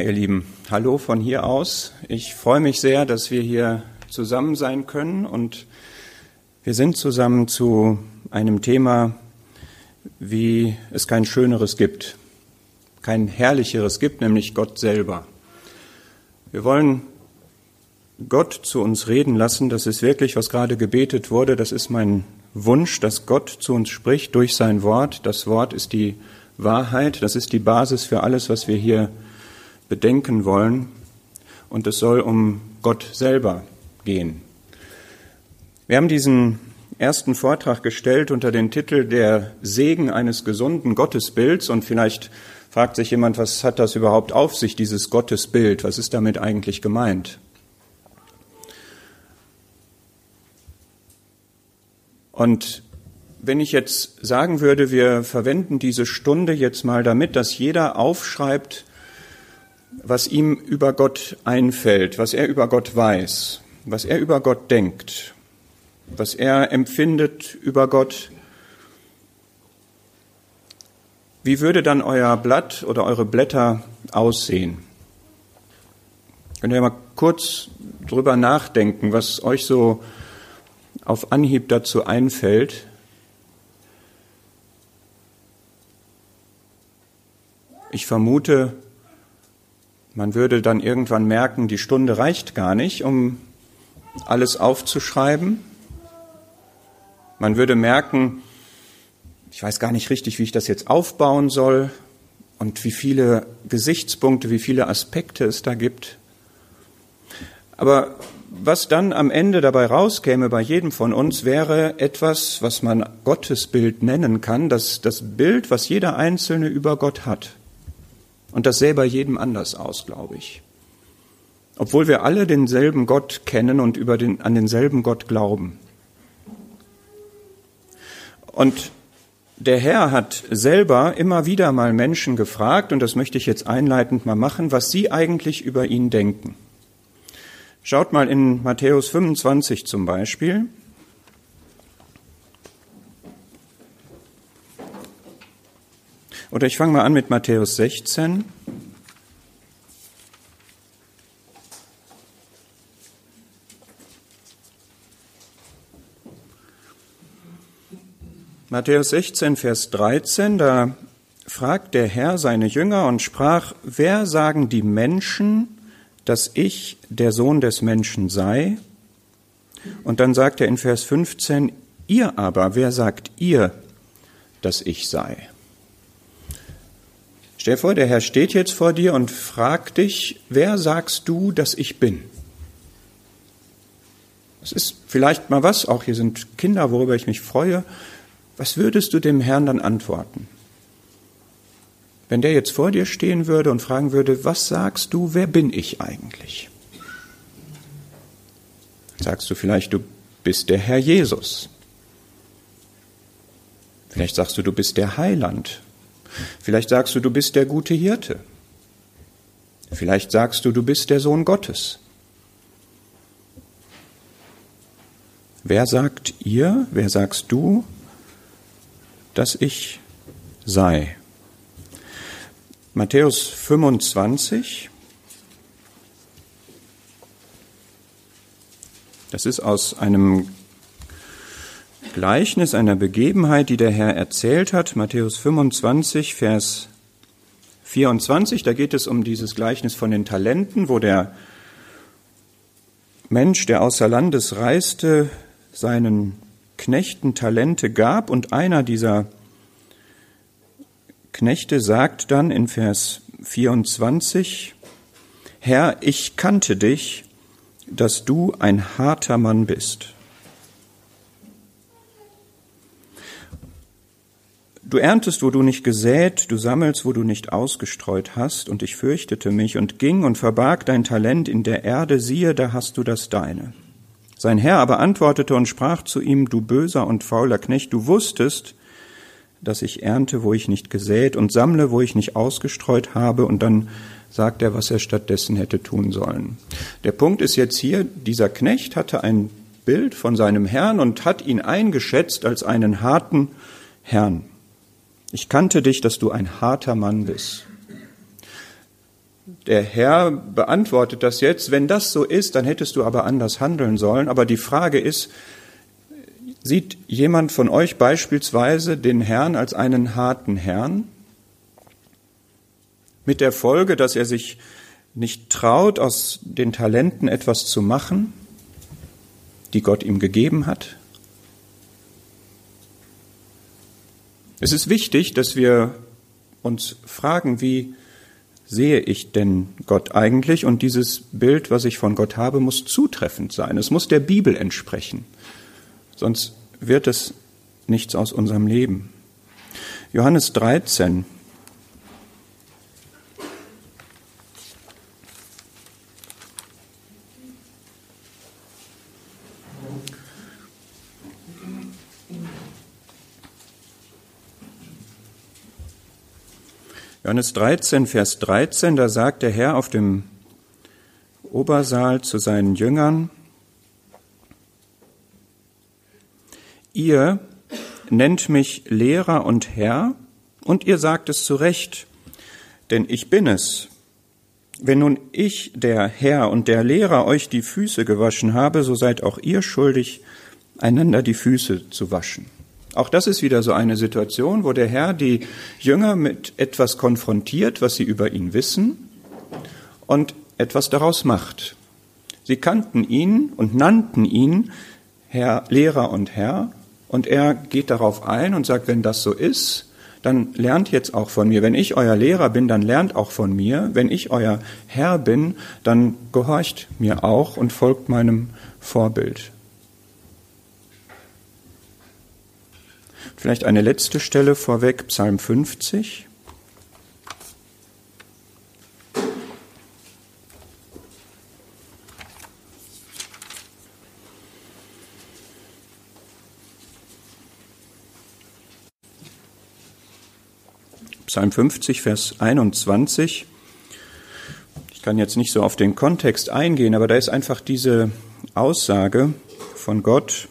Ihr Lieben, hallo von hier aus. Ich freue mich sehr, dass wir hier zusammen sein können und wir sind zusammen zu einem Thema, wie es kein schöneres gibt, kein herrlicheres gibt, nämlich Gott selber. Wir wollen Gott zu uns reden lassen. Das ist wirklich, was gerade gebetet wurde. Das ist mein Wunsch, dass Gott zu uns spricht durch sein Wort. Das Wort ist die Wahrheit. Das ist die Basis für alles, was wir hier bedenken wollen. Und es soll um Gott selber gehen. Wir haben diesen ersten Vortrag gestellt unter den Titel Der Segen eines gesunden Gottesbilds. Und vielleicht fragt sich jemand, was hat das überhaupt auf sich, dieses Gottesbild? Was ist damit eigentlich gemeint? Und wenn ich jetzt sagen würde, wir verwenden diese Stunde jetzt mal damit, dass jeder aufschreibt, was ihm über Gott einfällt, was er über Gott weiß, was er über Gott denkt, was er empfindet über Gott. Wie würde dann euer Blatt oder eure Blätter aussehen? Könnt ihr mal kurz drüber nachdenken, was euch so auf Anhieb dazu einfällt? Ich vermute, man würde dann irgendwann merken, die Stunde reicht gar nicht, um alles aufzuschreiben. Man würde merken, ich weiß gar nicht richtig, wie ich das jetzt aufbauen soll und wie viele Gesichtspunkte, wie viele Aspekte es da gibt. Aber was dann am Ende dabei rauskäme bei jedem von uns, wäre etwas, was man Gottesbild nennen kann, das, das Bild, was jeder Einzelne über Gott hat. Und das sähe bei jedem anders aus, glaube ich. Obwohl wir alle denselben Gott kennen und über den, an denselben Gott glauben. Und der Herr hat selber immer wieder mal Menschen gefragt, und das möchte ich jetzt einleitend mal machen, was sie eigentlich über ihn denken. Schaut mal in Matthäus 25 zum Beispiel. Oder ich fange mal an mit Matthäus 16. Matthäus 16, Vers 13, da fragt der Herr seine Jünger und sprach, wer sagen die Menschen, dass ich der Sohn des Menschen sei? Und dann sagt er in Vers 15, ihr aber, wer sagt ihr, dass ich sei? Stell dir vor, der Herr steht jetzt vor dir und fragt dich, wer sagst du, dass ich bin? Das ist vielleicht mal was, auch hier sind Kinder, worüber ich mich freue. Was würdest du dem Herrn dann antworten? Wenn der jetzt vor dir stehen würde und fragen würde, was sagst du, wer bin ich eigentlich? Sagst du vielleicht, du bist der Herr Jesus. Vielleicht sagst du, du bist der Heiland Vielleicht sagst du, du bist der gute Hirte. Vielleicht sagst du, du bist der Sohn Gottes. Wer sagt ihr, wer sagst du, dass ich sei? Matthäus 25. Das ist aus einem Gleichnis einer Begebenheit, die der Herr erzählt hat, Matthäus 25, Vers 24, da geht es um dieses Gleichnis von den Talenten, wo der Mensch, der außer Landes reiste, seinen Knechten Talente gab. Und einer dieser Knechte sagt dann in Vers 24, Herr, ich kannte dich, dass du ein harter Mann bist Du erntest, wo du nicht gesät, du sammelst, wo du nicht ausgestreut hast, und ich fürchtete mich und ging und verbarg dein Talent in der Erde, siehe, da hast du das deine. Sein Herr aber antwortete und sprach zu ihm, du böser und fauler Knecht, du wusstest, dass ich ernte, wo ich nicht gesät und sammle, wo ich nicht ausgestreut habe, und dann sagt er, was er stattdessen hätte tun sollen. Der Punkt ist jetzt hier, dieser Knecht hatte ein Bild von seinem Herrn und hat ihn eingeschätzt als einen harten Herrn. Ich kannte dich, dass du ein harter Mann bist. der Herr beantwortet das jetzt, wenn das so ist, dann hättest du aber anders handeln sollen. Aber die Frage ist, sieht jemand von euch beispielsweise den Herrn als einen harten Herrn? Mit der Folge, dass er sich nicht traut, aus den Talenten etwas zu machen, die Gott ihm gegeben hat? Es ist wichtig, dass wir uns fragen, wie sehe ich denn Gott eigentlich? Und dieses Bild, was ich von Gott habe, muss zutreffend sein. Es muss der Bibel entsprechen. Sonst wird es nichts aus unserem Leben. Johannes 13. Johannes 13, Vers 13, da sagt der Herr auf dem Obersaal zu seinen Jüngern, ihr nennt mich Lehrer und Herr, und ihr sagt es zu Recht, denn ich bin es. Wenn nun ich, der Herr und der Lehrer, euch die Füße gewaschen habe, so seid auch ihr schuldig, einander die Füße zu waschen. Auch das ist wieder so eine Situation, wo der Herr die Jünger mit etwas konfrontiert, was sie über ihn wissen und etwas daraus macht. Sie kannten ihn und nannten ihn Herr, Lehrer und Herr, und er geht darauf ein und sagt, wenn das so ist, dann lernt jetzt auch von mir. Wenn ich euer Lehrer bin, dann lernt auch von mir. Wenn ich euer Herr bin, dann gehorcht mir auch und folgt meinem Vorbild. Vielleicht eine letzte Stelle vorweg, Psalm 50. Psalm 50, Vers 21. Ich kann jetzt nicht so auf den Kontext eingehen, aber da ist einfach diese Aussage von Gott,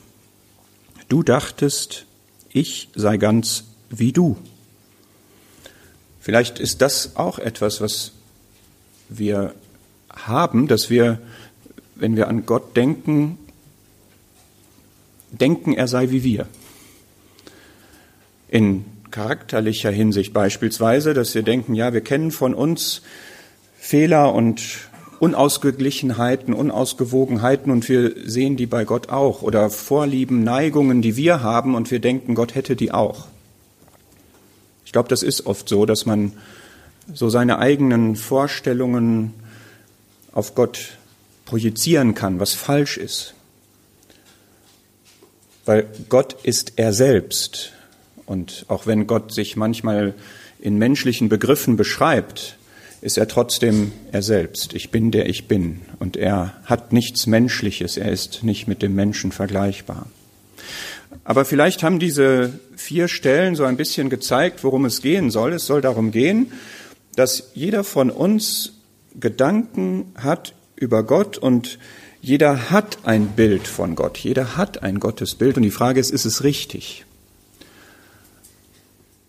du dachtest, ich sei ganz wie du. Vielleicht ist das auch etwas, was wir haben, dass wir, wenn wir an Gott denken, denken, er sei wie wir. In charakterlicher Hinsicht beispielsweise, dass wir denken, ja, wir kennen von uns Fehler und Unausgeglichenheiten, Unausgewogenheiten und wir sehen die bei Gott auch oder Vorlieben, Neigungen, die wir haben und wir denken, Gott hätte die auch. Ich glaube, das ist oft so, dass man so seine eigenen Vorstellungen auf Gott projizieren kann, was falsch ist. Weil Gott ist er selbst. Und auch wenn Gott sich manchmal in menschlichen Begriffen beschreibt, ist er trotzdem er selbst. Ich bin der ich bin. Und er hat nichts Menschliches. Er ist nicht mit dem Menschen vergleichbar. Aber vielleicht haben diese vier Stellen so ein bisschen gezeigt, worum es gehen soll. Es soll darum gehen, dass jeder von uns Gedanken hat über Gott und jeder hat ein Bild von Gott. Jeder hat ein Gottesbild. Und die Frage ist, ist es richtig?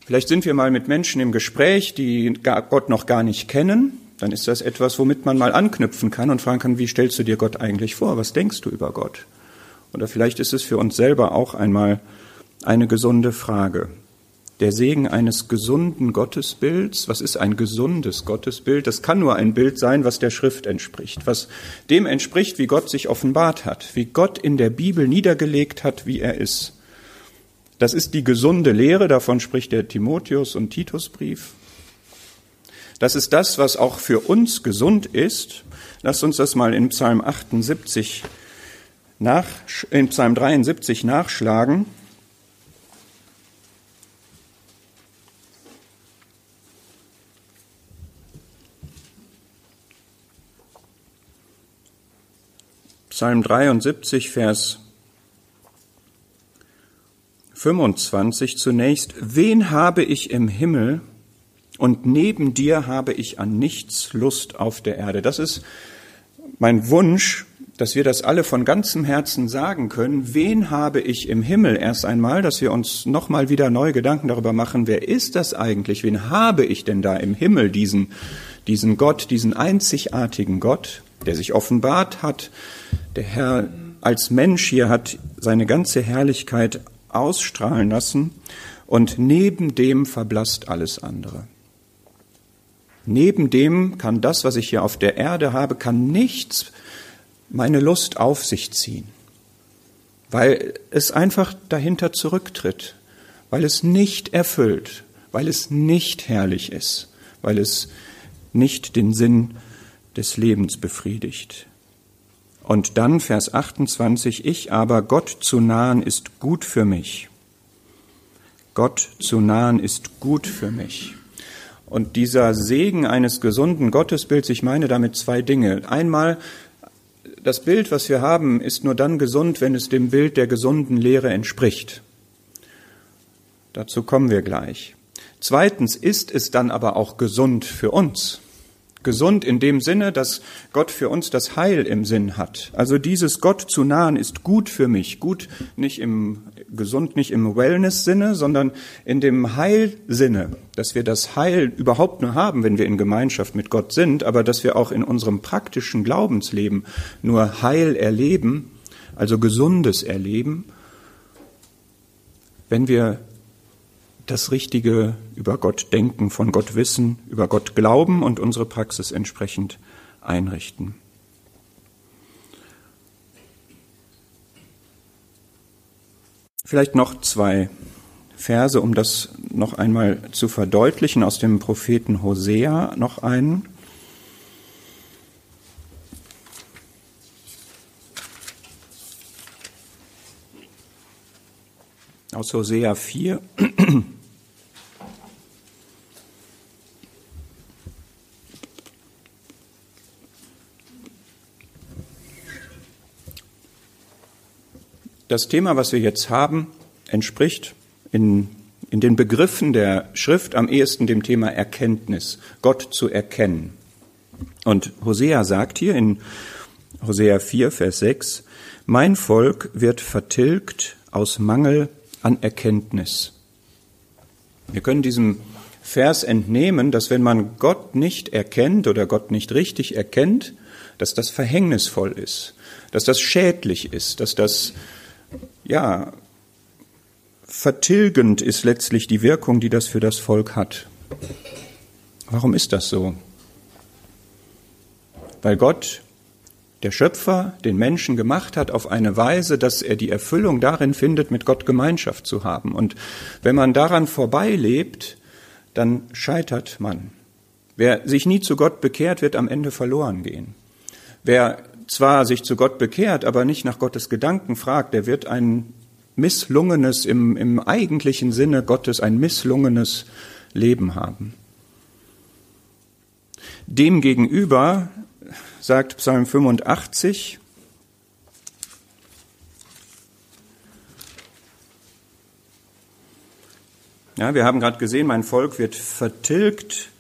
Vielleicht sind wir mal mit Menschen im Gespräch, die Gott noch gar nicht kennen. Dann ist das etwas, womit man mal anknüpfen kann und fragen kann, wie stellst du dir Gott eigentlich vor? Was denkst du über Gott? Oder vielleicht ist es für uns selber auch einmal eine gesunde Frage. Der Segen eines gesunden Gottesbilds, was ist ein gesundes Gottesbild? Das kann nur ein Bild sein, was der Schrift entspricht, was dem entspricht, wie Gott sich offenbart hat, wie Gott in der Bibel niedergelegt hat, wie er ist. Das ist die gesunde Lehre, davon spricht der Timotheus und Titusbrief. Das ist das, was auch für uns gesund ist. Lasst uns das mal in Psalm 78 nach, in Psalm 73 nachschlagen. Psalm 73, Vers 25 zunächst, wen habe ich im Himmel und neben dir habe ich an nichts Lust auf der Erde. Das ist mein Wunsch, dass wir das alle von ganzem Herzen sagen können. Wen habe ich im Himmel erst einmal, dass wir uns nochmal wieder neue Gedanken darüber machen, wer ist das eigentlich? Wen habe ich denn da im Himmel, diesen, diesen Gott, diesen einzigartigen Gott, der sich offenbart hat, der Herr als Mensch hier hat seine ganze Herrlichkeit ausstrahlen lassen und neben dem verblasst alles andere. Neben dem kann das, was ich hier auf der Erde habe, kann nichts meine Lust auf sich ziehen, weil es einfach dahinter zurücktritt, weil es nicht erfüllt, weil es nicht herrlich ist, weil es nicht den Sinn des Lebens befriedigt. Und dann Vers 28, ich aber Gott zu nahen ist gut für mich. Gott zu nahen ist gut für mich. Und dieser Segen eines gesunden Gottesbilds, ich meine damit zwei Dinge. Einmal, das Bild, was wir haben, ist nur dann gesund, wenn es dem Bild der gesunden Lehre entspricht. Dazu kommen wir gleich. Zweitens ist es dann aber auch gesund für uns. Gesund in dem Sinne, dass Gott für uns das Heil im Sinn hat. Also dieses Gott zu nahen ist gut für mich. Gut nicht im, gesund nicht im Wellness-Sinne, sondern in dem Heil-Sinne, dass wir das Heil überhaupt nur haben, wenn wir in Gemeinschaft mit Gott sind, aber dass wir auch in unserem praktischen Glaubensleben nur Heil erleben, also Gesundes erleben, wenn wir das Richtige über Gott denken, von Gott wissen, über Gott glauben und unsere Praxis entsprechend einrichten. Vielleicht noch zwei Verse, um das noch einmal zu verdeutlichen, aus dem Propheten Hosea noch einen. Aus Hosea 4. Das Thema, was wir jetzt haben, entspricht in, in den Begriffen der Schrift am ehesten dem Thema Erkenntnis, Gott zu erkennen. Und Hosea sagt hier in Hosea 4, Vers 6, Mein Volk wird vertilgt aus Mangel an Erkenntnis. Wir können diesem Vers entnehmen, dass wenn man Gott nicht erkennt oder Gott nicht richtig erkennt, dass das verhängnisvoll ist, dass das schädlich ist, dass das ja, vertilgend ist letztlich die Wirkung, die das für das Volk hat. Warum ist das so? Weil Gott, der Schöpfer, den Menschen gemacht hat auf eine Weise, dass er die Erfüllung darin findet, mit Gott Gemeinschaft zu haben. Und wenn man daran vorbeilebt, dann scheitert man. Wer sich nie zu Gott bekehrt, wird am Ende verloren gehen. Wer zwar sich zu Gott bekehrt, aber nicht nach Gottes Gedanken fragt, der wird ein misslungenes, im, im eigentlichen Sinne Gottes, ein misslungenes Leben haben. Demgegenüber sagt Psalm 85, Ja, wir haben gerade gesehen, mein Volk wird vertilgt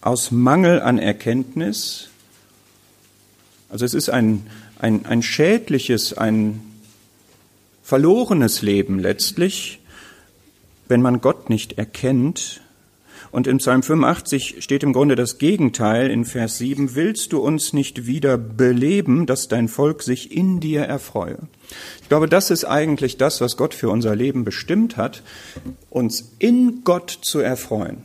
aus Mangel an Erkenntnis. Also es ist ein, ein, ein schädliches, ein verlorenes Leben letztlich, wenn man Gott nicht erkennt. Und in Psalm 85 steht im Grunde das Gegenteil in Vers 7, willst du uns nicht wieder beleben, dass dein Volk sich in dir erfreue? Ich glaube, das ist eigentlich das, was Gott für unser Leben bestimmt hat, uns in Gott zu erfreuen,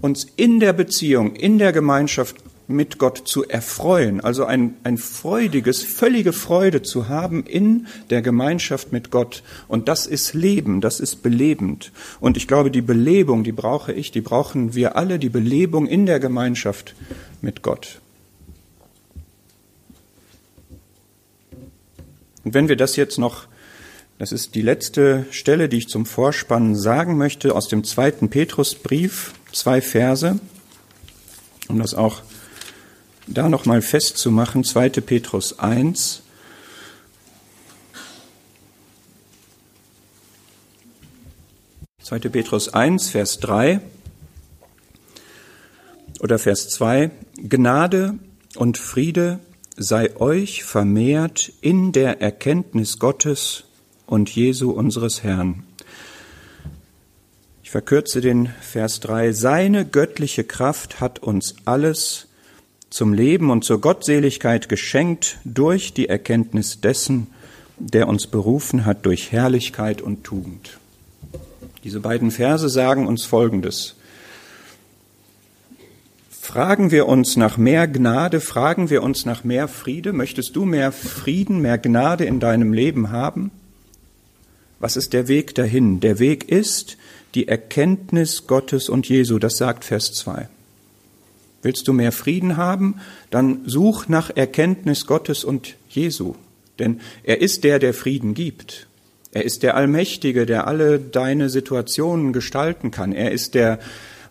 uns in der Beziehung, in der Gemeinschaft mit Gott zu erfreuen, also ein, ein freudiges, völlige Freude zu haben in der Gemeinschaft mit Gott. Und das ist Leben, das ist belebend. Und ich glaube, die Belebung, die brauche ich, die brauchen wir alle, die Belebung in der Gemeinschaft mit Gott. Und wenn wir das jetzt noch, das ist die letzte Stelle, die ich zum Vorspannen sagen möchte, aus dem zweiten Petrusbrief, zwei Verse, um das auch da nochmal festzumachen, 2. Petrus 1, Zweite Petrus 1, Vers 3 oder Vers 2. Gnade und Friede sei euch vermehrt in der Erkenntnis Gottes und Jesu unseres Herrn verkürze den Vers 3. Seine göttliche Kraft hat uns alles zum Leben und zur Gottseligkeit geschenkt durch die Erkenntnis dessen, der uns berufen hat durch Herrlichkeit und Tugend. Diese beiden Verse sagen uns Folgendes. Fragen wir uns nach mehr Gnade, fragen wir uns nach mehr Friede? Möchtest du mehr Frieden, mehr Gnade in deinem Leben haben? Was ist der Weg dahin? Der Weg ist die Erkenntnis Gottes und Jesu, das sagt Vers 2. Willst du mehr Frieden haben, dann such nach Erkenntnis Gottes und Jesu, denn er ist der, der Frieden gibt. Er ist der Allmächtige, der alle deine Situationen gestalten kann. Er ist der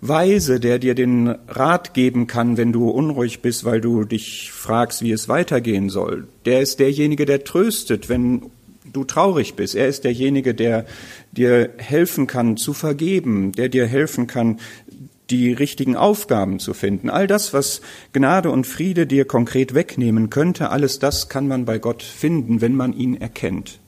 Weise, der dir den Rat geben kann, wenn du unruhig bist, weil du dich fragst, wie es weitergehen soll. Der ist derjenige, der tröstet, wenn du traurig bist. Er ist derjenige, der dir helfen kann zu vergeben, der dir helfen kann, die richtigen Aufgaben zu finden. All das, was Gnade und Friede dir konkret wegnehmen könnte, alles das kann man bei Gott finden, wenn man ihn erkennt.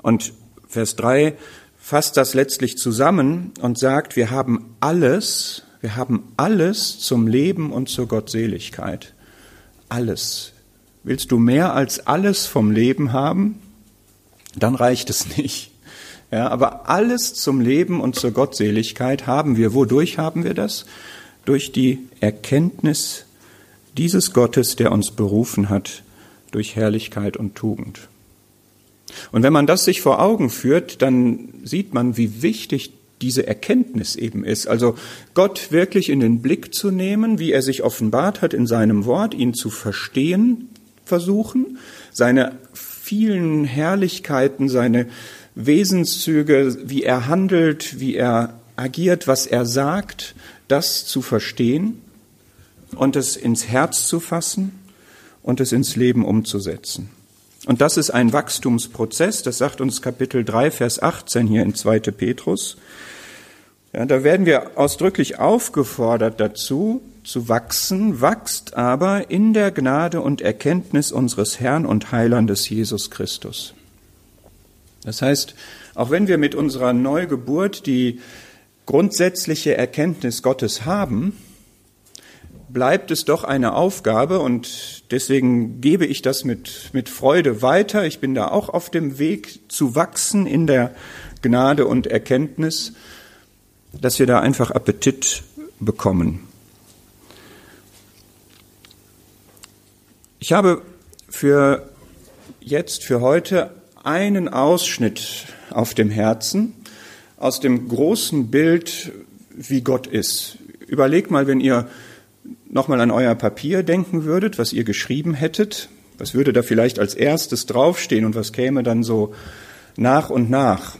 Und Vers 3 fasst das letztlich zusammen und sagt, wir haben alles, wir haben alles zum Leben und zur Gottseligkeit. Alles. Willst du mehr als alles vom Leben haben? Dann reicht es nicht. Ja, aber alles zum Leben und zur Gottseligkeit haben wir. Wodurch haben wir das? Durch die Erkenntnis dieses Gottes, der uns berufen hat, durch Herrlichkeit und Tugend. Und wenn man das sich vor Augen führt, dann sieht man, wie wichtig diese Erkenntnis eben ist. Also Gott wirklich in den Blick zu nehmen, wie er sich offenbart hat in seinem Wort, ihn zu verstehen versuchen, seine vielen Herrlichkeiten, seine Wesenszüge, wie er handelt, wie er agiert, was er sagt, das zu verstehen und es ins Herz zu fassen und es ins Leben umzusetzen. Und das ist ein Wachstumsprozess, das sagt uns Kapitel 3, Vers 18 hier in 2. Petrus. Ja, da werden wir ausdrücklich aufgefordert dazu, zu wachsen, wachst aber in der Gnade und Erkenntnis unseres Herrn und Heilandes Jesus Christus. Das heißt, auch wenn wir mit unserer Neugeburt die grundsätzliche Erkenntnis Gottes haben, bleibt es doch eine Aufgabe und deswegen gebe ich das mit, mit Freude weiter. Ich bin da auch auf dem Weg zu wachsen in der Gnade und Erkenntnis, dass wir da einfach Appetit bekommen. Ich habe für jetzt, für heute einen Ausschnitt auf dem Herzen aus dem großen Bild, wie Gott ist. Überlegt mal, wenn ihr nochmal an euer Papier denken würdet, was ihr geschrieben hättet, was würde da vielleicht als erstes draufstehen und was käme dann so nach und nach?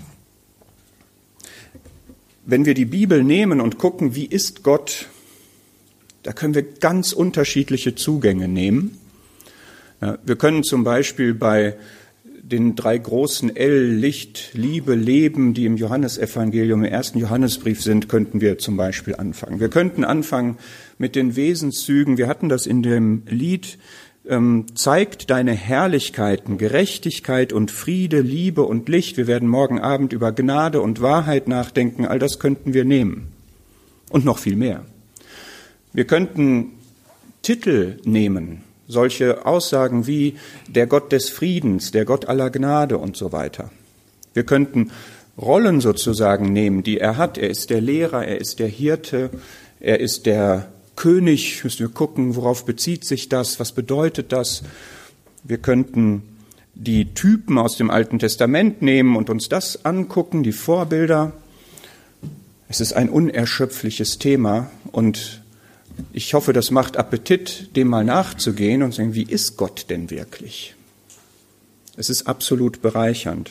Wenn wir die Bibel nehmen und gucken, wie ist Gott, da können wir ganz unterschiedliche Zugänge nehmen. Wir können zum Beispiel bei den drei großen L, Licht, Liebe, Leben, die im Johannesevangelium, im ersten Johannesbrief sind, könnten wir zum Beispiel anfangen. Wir könnten anfangen mit den Wesenszügen. Wir hatten das in dem Lied, ähm, zeigt deine Herrlichkeiten, Gerechtigkeit und Friede, Liebe und Licht. Wir werden morgen Abend über Gnade und Wahrheit nachdenken. All das könnten wir nehmen. Und noch viel mehr. Wir könnten Titel nehmen, solche Aussagen wie der Gott des Friedens, der Gott aller Gnade und so weiter. Wir könnten Rollen sozusagen nehmen, die er hat. Er ist der Lehrer, er ist der Hirte, er ist der König. Müssen wir gucken, worauf bezieht sich das, was bedeutet das. Wir könnten die Typen aus dem Alten Testament nehmen und uns das angucken, die Vorbilder. Es ist ein unerschöpfliches Thema und ich hoffe, das macht Appetit, dem mal nachzugehen und zu sagen, wie ist Gott denn wirklich? Es ist absolut bereichernd.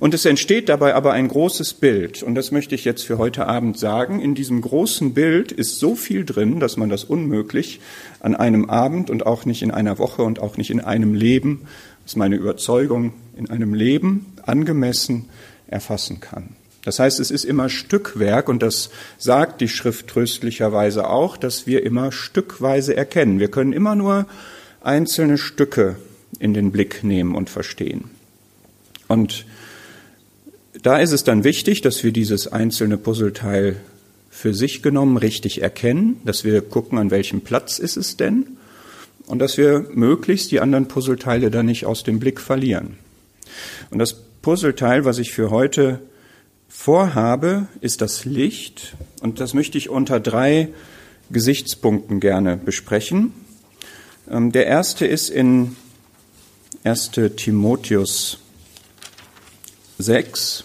Und es entsteht dabei aber ein großes Bild. Und das möchte ich jetzt für heute Abend sagen. In diesem großen Bild ist so viel drin, dass man das unmöglich an einem Abend und auch nicht in einer Woche und auch nicht in einem Leben, das ist meine Überzeugung, in einem Leben angemessen erfassen kann. Das heißt, es ist immer Stückwerk und das sagt die Schrift tröstlicherweise auch, dass wir immer stückweise erkennen. Wir können immer nur einzelne Stücke in den Blick nehmen und verstehen. Und da ist es dann wichtig, dass wir dieses einzelne Puzzleteil für sich genommen richtig erkennen, dass wir gucken, an welchem Platz ist es denn und dass wir möglichst die anderen Puzzleteile dann nicht aus dem Blick verlieren. Und das Puzzleteil, was ich für heute vorhabe, ist das Licht und das möchte ich unter drei Gesichtspunkten gerne besprechen. Ähm, der erste ist in 1 Timotheus 6.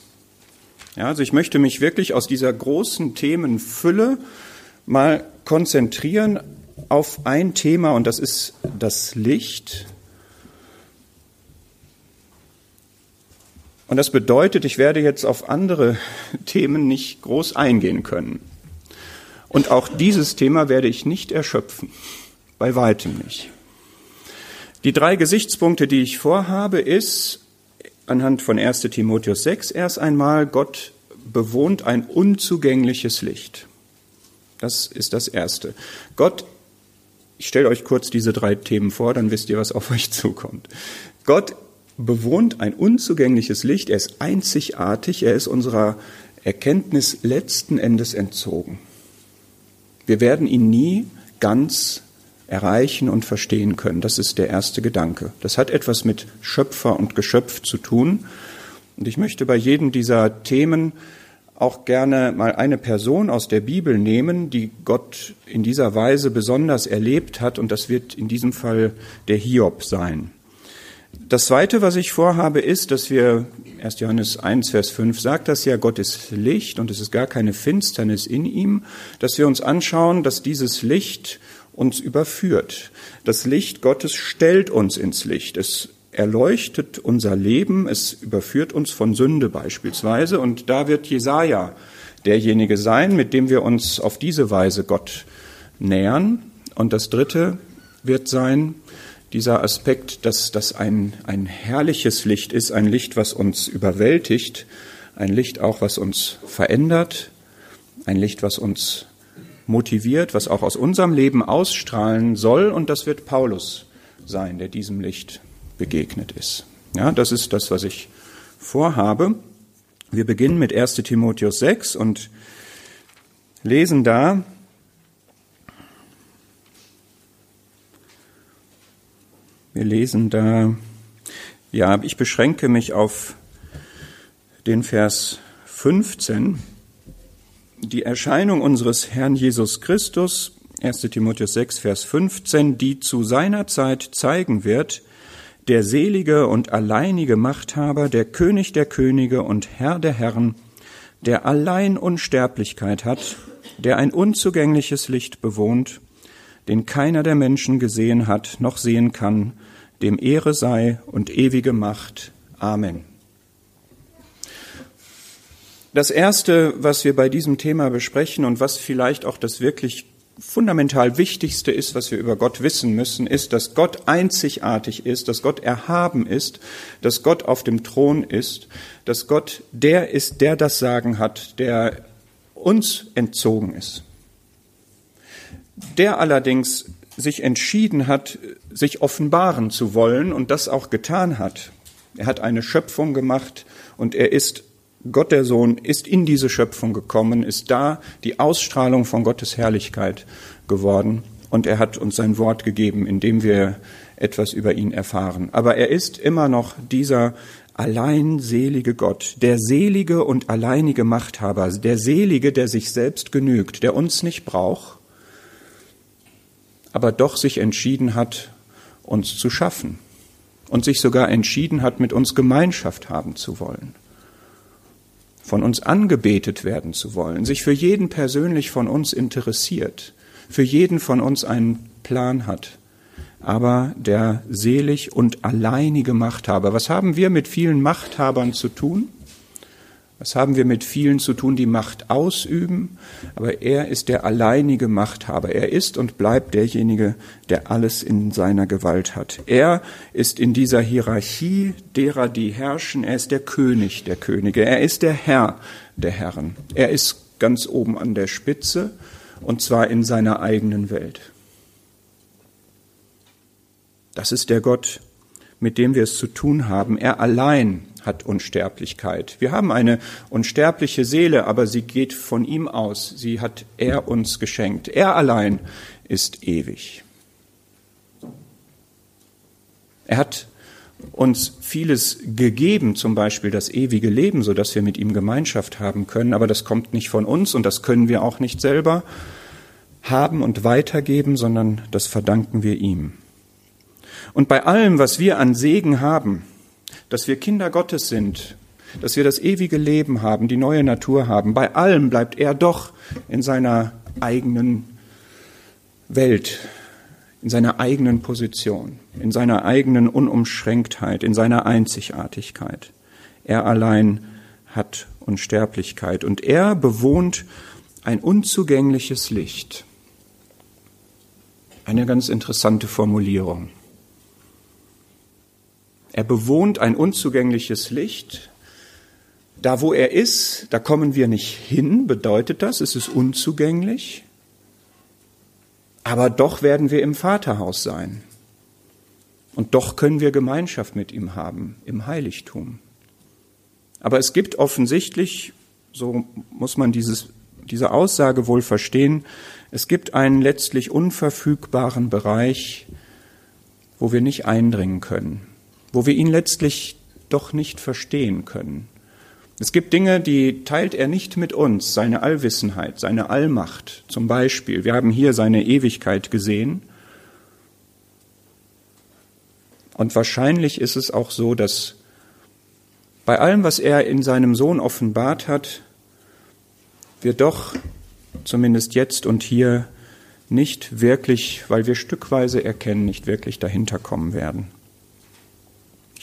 Ja, also ich möchte mich wirklich aus dieser großen Themenfülle mal konzentrieren auf ein Thema und das ist das Licht. Und das bedeutet, ich werde jetzt auf andere Themen nicht groß eingehen können. Und auch dieses Thema werde ich nicht erschöpfen, bei weitem nicht. Die drei Gesichtspunkte, die ich vorhabe, ist anhand von 1 Timotheus 6 erst einmal, Gott bewohnt ein unzugängliches Licht. Das ist das Erste. Gott, ich stelle euch kurz diese drei Themen vor, dann wisst ihr, was auf euch zukommt. Gott bewohnt ein unzugängliches Licht, er ist einzigartig, er ist unserer Erkenntnis letzten Endes entzogen. Wir werden ihn nie ganz erreichen und verstehen können. Das ist der erste Gedanke. Das hat etwas mit Schöpfer und Geschöpf zu tun. Und ich möchte bei jedem dieser Themen auch gerne mal eine Person aus der Bibel nehmen, die Gott in dieser Weise besonders erlebt hat. Und das wird in diesem Fall der Hiob sein. Das Zweite, was ich vorhabe, ist, dass wir, 1. Johannes 1, Vers 5 sagt das ja, Gott ist Licht und es ist gar keine Finsternis in ihm, dass wir uns anschauen, dass dieses Licht uns überführt. Das Licht Gottes stellt uns ins Licht. Es erleuchtet unser Leben, es überführt uns von Sünde beispielsweise. Und da wird Jesaja derjenige sein, mit dem wir uns auf diese Weise Gott nähern. Und das dritte wird sein, dieser Aspekt, dass das ein, ein herrliches Licht ist, ein Licht, was uns überwältigt, ein Licht auch, was uns verändert, ein Licht, was uns motiviert, was auch aus unserem Leben ausstrahlen soll. Und das wird Paulus sein, der diesem Licht begegnet ist. Ja, das ist das, was ich vorhabe. Wir beginnen mit 1 Timotheus 6 und lesen da, wir lesen da, ja, ich beschränke mich auf den Vers 15 die Erscheinung unseres Herrn Jesus Christus, 1 Timotheus 6, Vers 15, die zu seiner Zeit zeigen wird, der selige und alleinige Machthaber, der König der Könige und Herr der Herren, der allein Unsterblichkeit hat, der ein unzugängliches Licht bewohnt, den keiner der Menschen gesehen hat noch sehen kann, dem Ehre sei und ewige Macht. Amen. Das Erste, was wir bei diesem Thema besprechen und was vielleicht auch das wirklich fundamental Wichtigste ist, was wir über Gott wissen müssen, ist, dass Gott einzigartig ist, dass Gott erhaben ist, dass Gott auf dem Thron ist, dass Gott der ist, der das Sagen hat, der uns entzogen ist. Der allerdings sich entschieden hat, sich offenbaren zu wollen und das auch getan hat. Er hat eine Schöpfung gemacht und er ist Gott der Sohn ist in diese Schöpfung gekommen, ist da die Ausstrahlung von Gottes Herrlichkeit geworden und er hat uns sein Wort gegeben, indem wir etwas über ihn erfahren. Aber er ist immer noch dieser allein selige Gott, der selige und alleinige Machthaber, der selige, der sich selbst genügt, der uns nicht braucht, aber doch sich entschieden hat, uns zu schaffen und sich sogar entschieden hat, mit uns Gemeinschaft haben zu wollen von uns angebetet werden zu wollen, sich für jeden persönlich von uns interessiert, für jeden von uns einen Plan hat, aber der selig und alleinige Machthaber. Was haben wir mit vielen Machthabern zu tun? Was haben wir mit vielen zu tun, die Macht ausüben? Aber er ist der alleinige Machthaber. Er ist und bleibt derjenige, der alles in seiner Gewalt hat. Er ist in dieser Hierarchie derer, die herrschen. Er ist der König der Könige. Er ist der Herr der Herren. Er ist ganz oben an der Spitze und zwar in seiner eigenen Welt. Das ist der Gott, mit dem wir es zu tun haben. Er allein hat Unsterblichkeit. Wir haben eine unsterbliche Seele, aber sie geht von ihm aus. Sie hat er uns geschenkt. Er allein ist ewig. Er hat uns vieles gegeben, zum Beispiel das ewige Leben, so dass wir mit ihm Gemeinschaft haben können. Aber das kommt nicht von uns und das können wir auch nicht selber haben und weitergeben, sondern das verdanken wir ihm. Und bei allem, was wir an Segen haben, dass wir Kinder Gottes sind, dass wir das ewige Leben haben, die neue Natur haben, bei allem bleibt er doch in seiner eigenen Welt, in seiner eigenen Position, in seiner eigenen Unumschränktheit, in seiner Einzigartigkeit. Er allein hat Unsterblichkeit und er bewohnt ein unzugängliches Licht. Eine ganz interessante Formulierung. Er bewohnt ein unzugängliches Licht. Da, wo er ist, da kommen wir nicht hin, bedeutet das, es ist unzugänglich. Aber doch werden wir im Vaterhaus sein. Und doch können wir Gemeinschaft mit ihm haben, im Heiligtum. Aber es gibt offensichtlich, so muss man dieses, diese Aussage wohl verstehen, es gibt einen letztlich unverfügbaren Bereich, wo wir nicht eindringen können wo wir ihn letztlich doch nicht verstehen können. Es gibt Dinge, die teilt er nicht mit uns, seine Allwissenheit, seine Allmacht zum Beispiel. Wir haben hier seine Ewigkeit gesehen. Und wahrscheinlich ist es auch so, dass bei allem, was er in seinem Sohn offenbart hat, wir doch zumindest jetzt und hier nicht wirklich, weil wir stückweise erkennen, nicht wirklich dahinter kommen werden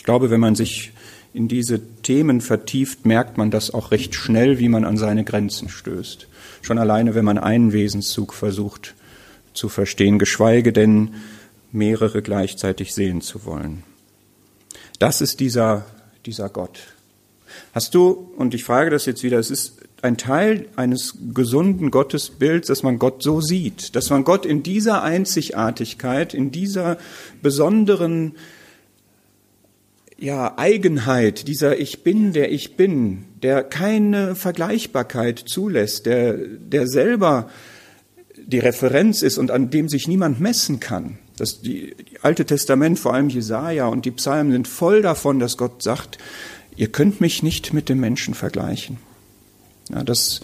glaube, wenn man sich in diese Themen vertieft, merkt man das auch recht schnell, wie man an seine Grenzen stößt. Schon alleine, wenn man einen Wesenszug versucht zu verstehen, geschweige denn mehrere gleichzeitig sehen zu wollen. Das ist dieser, dieser Gott. Hast du, und ich frage das jetzt wieder, es ist ein Teil eines gesunden Gottesbilds, dass man Gott so sieht, dass man Gott in dieser Einzigartigkeit, in dieser besonderen ja, Eigenheit, dieser Ich bin, der ich bin, der keine Vergleichbarkeit zulässt, der, der selber die Referenz ist und an dem sich niemand messen kann. Das die, die Alte Testament, vor allem Jesaja und die Psalmen sind voll davon, dass Gott sagt, ihr könnt mich nicht mit dem Menschen vergleichen. Ja, das,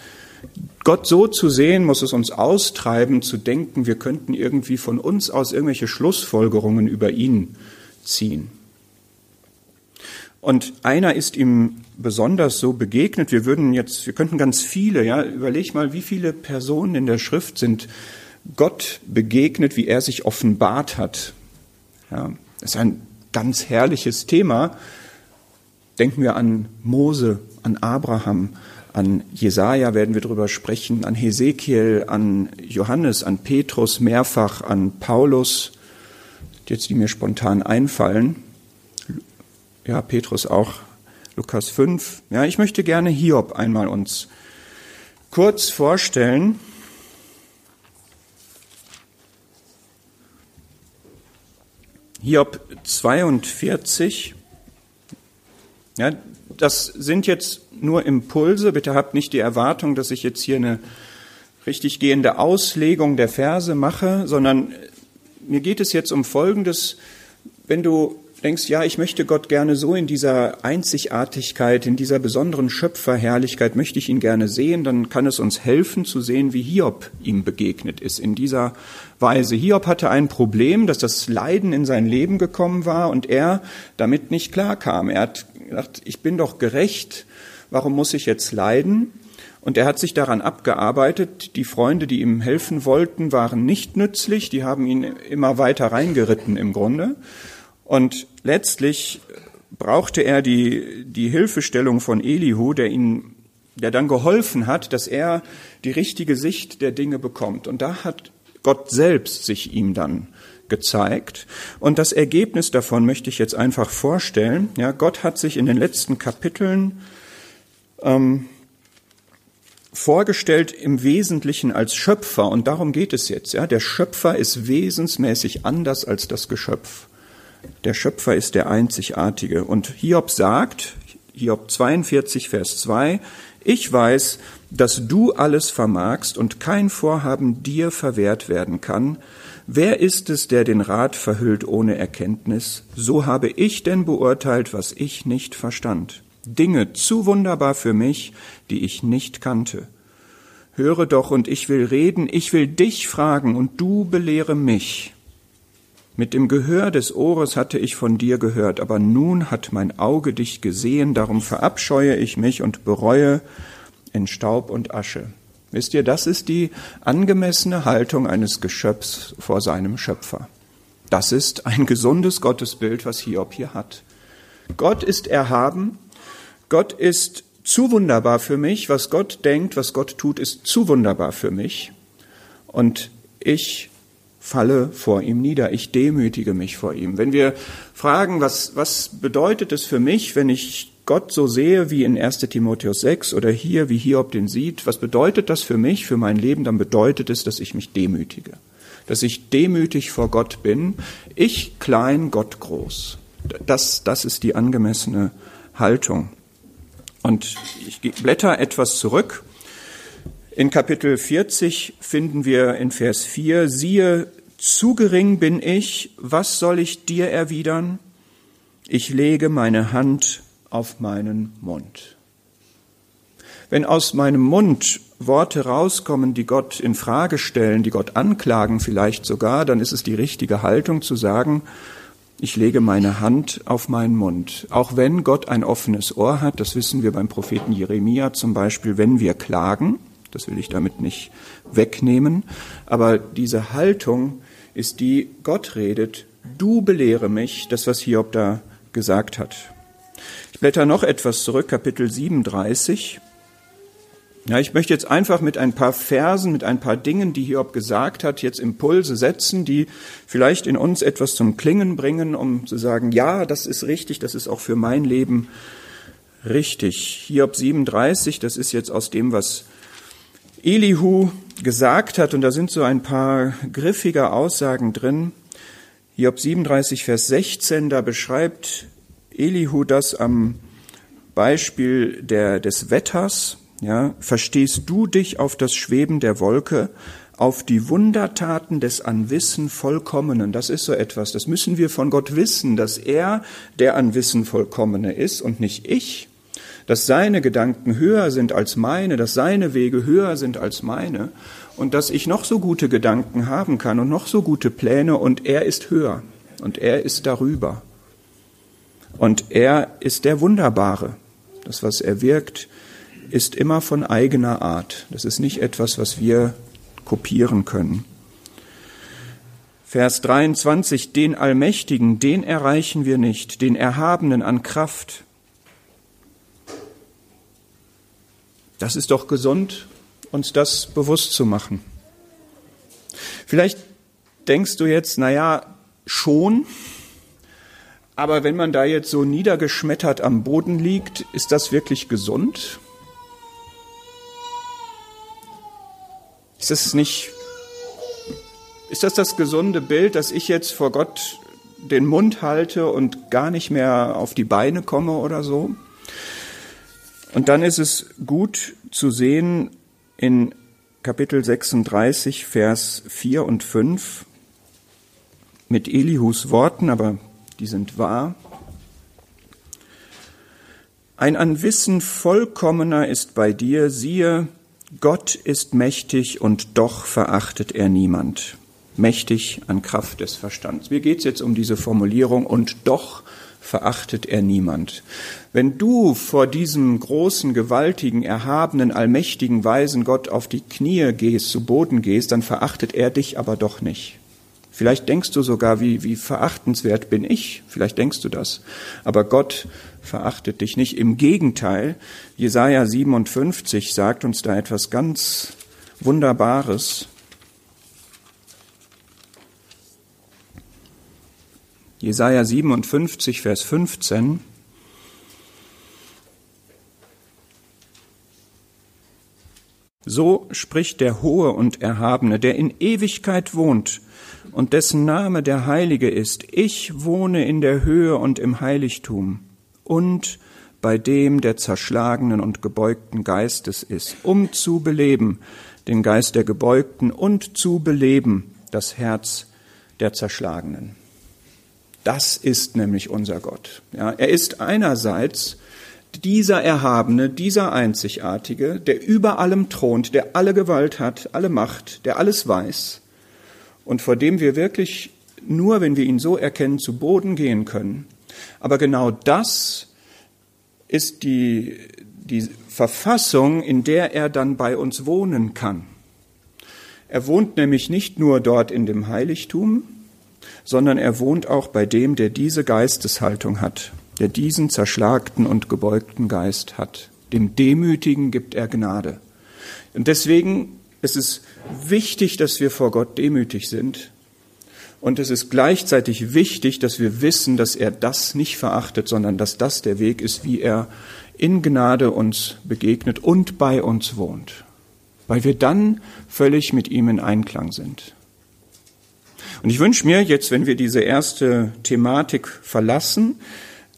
Gott so zu sehen, muss es uns austreiben, zu denken, wir könnten irgendwie von uns aus irgendwelche Schlussfolgerungen über ihn ziehen. Und einer ist ihm besonders so begegnet. Wir würden jetzt, wir könnten ganz viele, ja, überleg mal, wie viele Personen in der Schrift sind Gott begegnet, wie er sich offenbart hat. Ja, das ist ein ganz herrliches Thema. Denken wir an Mose, an Abraham, an Jesaja werden wir drüber sprechen, an Hesekiel, an Johannes, an Petrus mehrfach, an Paulus, jetzt die mir spontan einfallen ja, Petrus auch, Lukas 5. Ja, ich möchte gerne Hiob einmal uns kurz vorstellen. Hiob 42. Ja, das sind jetzt nur Impulse. Bitte habt nicht die Erwartung, dass ich jetzt hier eine richtig gehende Auslegung der Verse mache, sondern mir geht es jetzt um Folgendes. Wenn du denkst, ja, ich möchte Gott gerne so in dieser Einzigartigkeit, in dieser besonderen Schöpferherrlichkeit, möchte ich ihn gerne sehen, dann kann es uns helfen zu sehen, wie Hiob ihm begegnet ist in dieser Weise. Hiob hatte ein Problem, dass das Leiden in sein Leben gekommen war und er damit nicht klarkam. Er hat gedacht, ich bin doch gerecht, warum muss ich jetzt leiden? Und er hat sich daran abgearbeitet. Die Freunde, die ihm helfen wollten, waren nicht nützlich. Die haben ihn immer weiter reingeritten im Grunde. Und letztlich brauchte er die, die Hilfestellung von Elihu, der ihn, der dann geholfen hat, dass er die richtige Sicht der Dinge bekommt. Und da hat Gott selbst sich ihm dann gezeigt. Und das Ergebnis davon möchte ich jetzt einfach vorstellen. Ja, Gott hat sich in den letzten Kapiteln ähm, vorgestellt im Wesentlichen als Schöpfer. Und darum geht es jetzt. Ja, der Schöpfer ist wesensmäßig anders als das Geschöpf. Der Schöpfer ist der Einzigartige. Und Hiob sagt, Hiob 42, Vers 2, ich weiß, dass du alles vermagst und kein Vorhaben dir verwehrt werden kann. Wer ist es, der den Rat verhüllt ohne Erkenntnis? So habe ich denn beurteilt, was ich nicht verstand. Dinge zu wunderbar für mich, die ich nicht kannte. Höre doch, und ich will reden, ich will dich fragen, und du belehre mich. Mit dem Gehör des Ohres hatte ich von dir gehört, aber nun hat mein Auge dich gesehen, darum verabscheue ich mich und bereue in Staub und Asche. Wisst ihr, das ist die angemessene Haltung eines Geschöpfs vor seinem Schöpfer. Das ist ein gesundes Gottesbild, was Hiob hier hat. Gott ist erhaben, Gott ist zu wunderbar für mich, was Gott denkt, was Gott tut, ist zu wunderbar für mich. Und ich falle vor ihm nieder, ich demütige mich vor ihm. Wenn wir fragen, was, was bedeutet es für mich, wenn ich Gott so sehe wie in 1 Timotheus 6 oder hier, wie Hiob den sieht, was bedeutet das für mich, für mein Leben? Dann bedeutet es, dass ich mich demütige. Dass ich demütig vor Gott bin. Ich klein, Gott groß. Das, das ist die angemessene Haltung. Und ich blätter etwas zurück. In Kapitel 40 finden wir in Vers 4, siehe, zu gering bin ich, was soll ich dir erwidern? Ich lege meine Hand auf meinen Mund. Wenn aus meinem Mund Worte rauskommen, die Gott in Frage stellen, die Gott anklagen vielleicht sogar, dann ist es die richtige Haltung zu sagen, ich lege meine Hand auf meinen Mund. Auch wenn Gott ein offenes Ohr hat, das wissen wir beim Propheten Jeremia zum Beispiel, wenn wir klagen, das will ich damit nicht wegnehmen, aber diese Haltung ist die, Gott redet, du belehre mich, das was Hiob da gesagt hat blätter noch etwas zurück, Kapitel 37. Ja, ich möchte jetzt einfach mit ein paar Versen, mit ein paar Dingen, die Hiob gesagt hat, jetzt Impulse setzen, die vielleicht in uns etwas zum Klingen bringen, um zu sagen, ja, das ist richtig, das ist auch für mein Leben richtig. Hiob 37, das ist jetzt aus dem, was Elihu gesagt hat, und da sind so ein paar griffige Aussagen drin. Hiob 37, Vers 16, da beschreibt Elihu das am Beispiel der, des Wetters. Ja, verstehst du dich auf das Schweben der Wolke, auf die Wundertaten des an Wissen Vollkommenen? Das ist so etwas, das müssen wir von Gott wissen, dass er der an Wissen Vollkommene ist und nicht ich, dass seine Gedanken höher sind als meine, dass seine Wege höher sind als meine und dass ich noch so gute Gedanken haben kann und noch so gute Pläne und er ist höher und er ist darüber. Und er ist der Wunderbare. Das, was er wirkt, ist immer von eigener Art. Das ist nicht etwas, was wir kopieren können. Vers 23, den Allmächtigen, den erreichen wir nicht, den Erhabenen an Kraft. Das ist doch gesund, uns das bewusst zu machen. Vielleicht denkst du jetzt, na ja, schon, aber wenn man da jetzt so niedergeschmettert am Boden liegt, ist das wirklich gesund? Ist das nicht, ist das das gesunde Bild, dass ich jetzt vor Gott den Mund halte und gar nicht mehr auf die Beine komme oder so? Und dann ist es gut zu sehen in Kapitel 36, Vers 4 und 5 mit Elihus Worten, aber die sind wahr. Ein an Wissen vollkommener ist bei dir, siehe, Gott ist mächtig und doch verachtet er niemand. Mächtig an Kraft des Verstands. Mir geht es jetzt um diese Formulierung und doch verachtet er niemand. Wenn du vor diesem großen, gewaltigen, erhabenen, allmächtigen, weisen Gott auf die Knie gehst, zu Boden gehst, dann verachtet er dich aber doch nicht. Vielleicht denkst du sogar, wie, wie verachtenswert bin ich. Vielleicht denkst du das. Aber Gott verachtet dich nicht. Im Gegenteil, Jesaja 57 sagt uns da etwas ganz Wunderbares. Jesaja 57, Vers 15. So spricht der Hohe und Erhabene, der in Ewigkeit wohnt und dessen Name der Heilige ist. Ich wohne in der Höhe und im Heiligtum und bei dem der zerschlagenen und gebeugten Geistes ist, um zu beleben den Geist der Gebeugten und zu beleben das Herz der Zerschlagenen. Das ist nämlich unser Gott. Ja, er ist einerseits dieser Erhabene, dieser Einzigartige, der über allem thront, der alle Gewalt hat, alle Macht, der alles weiß und vor dem wir wirklich nur, wenn wir ihn so erkennen, zu Boden gehen können. Aber genau das ist die, die Verfassung, in der er dann bei uns wohnen kann. Er wohnt nämlich nicht nur dort in dem Heiligtum, sondern er wohnt auch bei dem, der diese Geisteshaltung hat, der diesen zerschlagten und gebeugten Geist hat. Dem Demütigen gibt er Gnade. Und deswegen ist es wichtig, dass wir vor Gott demütig sind. Und es ist gleichzeitig wichtig, dass wir wissen, dass er das nicht verachtet, sondern dass das der Weg ist, wie er in Gnade uns begegnet und bei uns wohnt. Weil wir dann völlig mit ihm in Einklang sind. Und ich wünsche mir jetzt, wenn wir diese erste Thematik verlassen,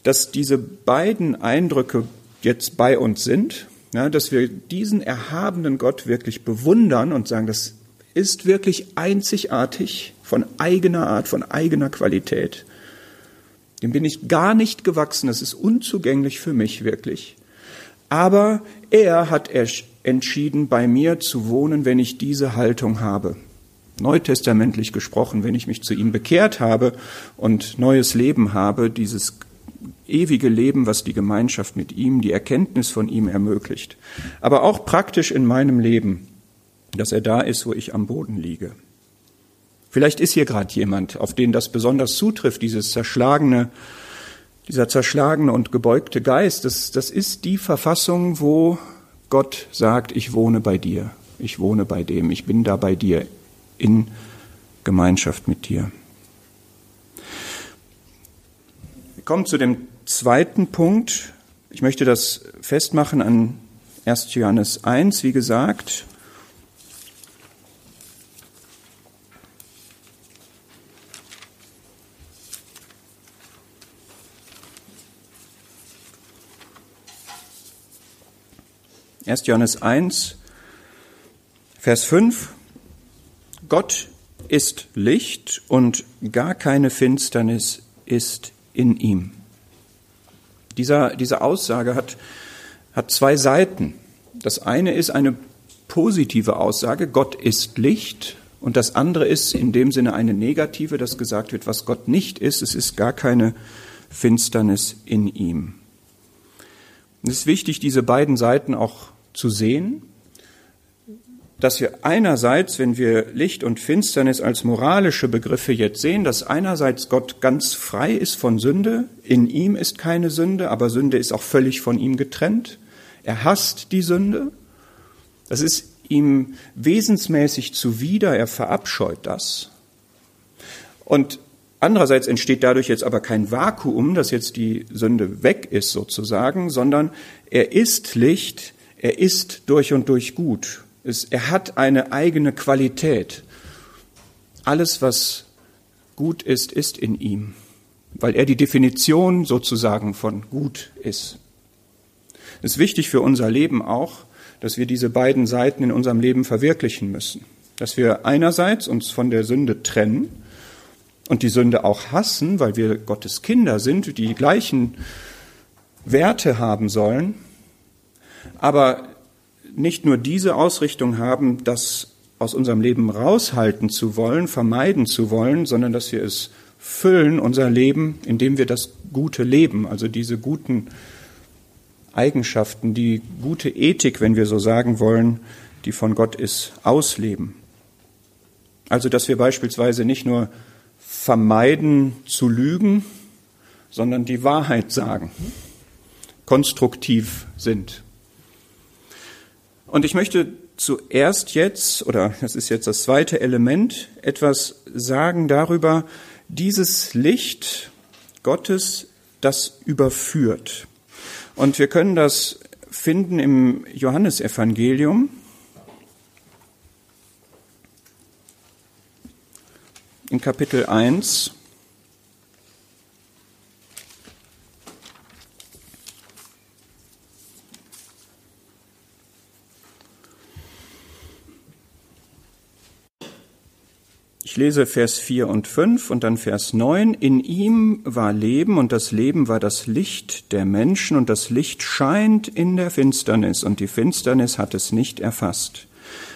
dass diese beiden Eindrücke jetzt bei uns sind, ja, dass wir diesen erhabenen Gott wirklich bewundern und sagen, das ist wirklich einzigartig von eigener Art, von eigener Qualität. Dem bin ich gar nicht gewachsen, das ist unzugänglich für mich wirklich. Aber er hat entschieden, bei mir zu wohnen, wenn ich diese Haltung habe neutestamentlich gesprochen, wenn ich mich zu ihm bekehrt habe und neues Leben habe, dieses ewige Leben, was die Gemeinschaft mit ihm, die Erkenntnis von ihm ermöglicht. Aber auch praktisch in meinem Leben, dass er da ist, wo ich am Boden liege. Vielleicht ist hier gerade jemand, auf den das besonders zutrifft, dieses zerschlagene, dieser zerschlagene und gebeugte Geist. Das, das ist die Verfassung, wo Gott sagt, ich wohne bei dir, ich wohne bei dem, ich bin da bei dir in Gemeinschaft mit dir. Wir kommen zu dem zweiten Punkt. Ich möchte das festmachen an 1. Johannes 1, wie gesagt. Erst Johannes 1, Vers 5. Gott ist Licht und gar keine Finsternis ist in ihm. Dieser, diese Aussage hat, hat zwei Seiten. Das eine ist eine positive Aussage, Gott ist Licht, und das andere ist in dem Sinne eine negative, dass gesagt wird, was Gott nicht ist, es ist gar keine Finsternis in ihm. Es ist wichtig, diese beiden Seiten auch zu sehen dass wir einerseits, wenn wir Licht und Finsternis als moralische Begriffe jetzt sehen, dass einerseits Gott ganz frei ist von Sünde, in ihm ist keine Sünde, aber Sünde ist auch völlig von ihm getrennt. Er hasst die Sünde. Das ist ihm wesensmäßig zuwider, er verabscheut das. Und andererseits entsteht dadurch jetzt aber kein Vakuum, dass jetzt die Sünde weg ist sozusagen, sondern er ist Licht, er ist durch und durch gut ist, er hat eine eigene Qualität. Alles, was gut ist, ist in ihm, weil er die Definition sozusagen von gut ist. Es ist wichtig für unser Leben auch, dass wir diese beiden Seiten in unserem Leben verwirklichen müssen. Dass wir einerseits uns von der Sünde trennen und die Sünde auch hassen, weil wir Gottes Kinder sind, die gleichen Werte haben sollen, aber nicht nur diese Ausrichtung haben, das aus unserem Leben raushalten zu wollen, vermeiden zu wollen, sondern dass wir es füllen, unser Leben, indem wir das gute Leben, also diese guten Eigenschaften, die gute Ethik, wenn wir so sagen wollen, die von Gott ist, ausleben. Also dass wir beispielsweise nicht nur vermeiden zu lügen, sondern die Wahrheit sagen, konstruktiv sind. Und ich möchte zuerst jetzt, oder das ist jetzt das zweite Element, etwas sagen darüber, dieses Licht Gottes, das überführt. Und wir können das finden im Johannesevangelium. In Kapitel 1. Ich lese Vers 4 und 5 und dann Vers 9. In ihm war Leben und das Leben war das Licht der Menschen und das Licht scheint in der Finsternis und die Finsternis hat es nicht erfasst.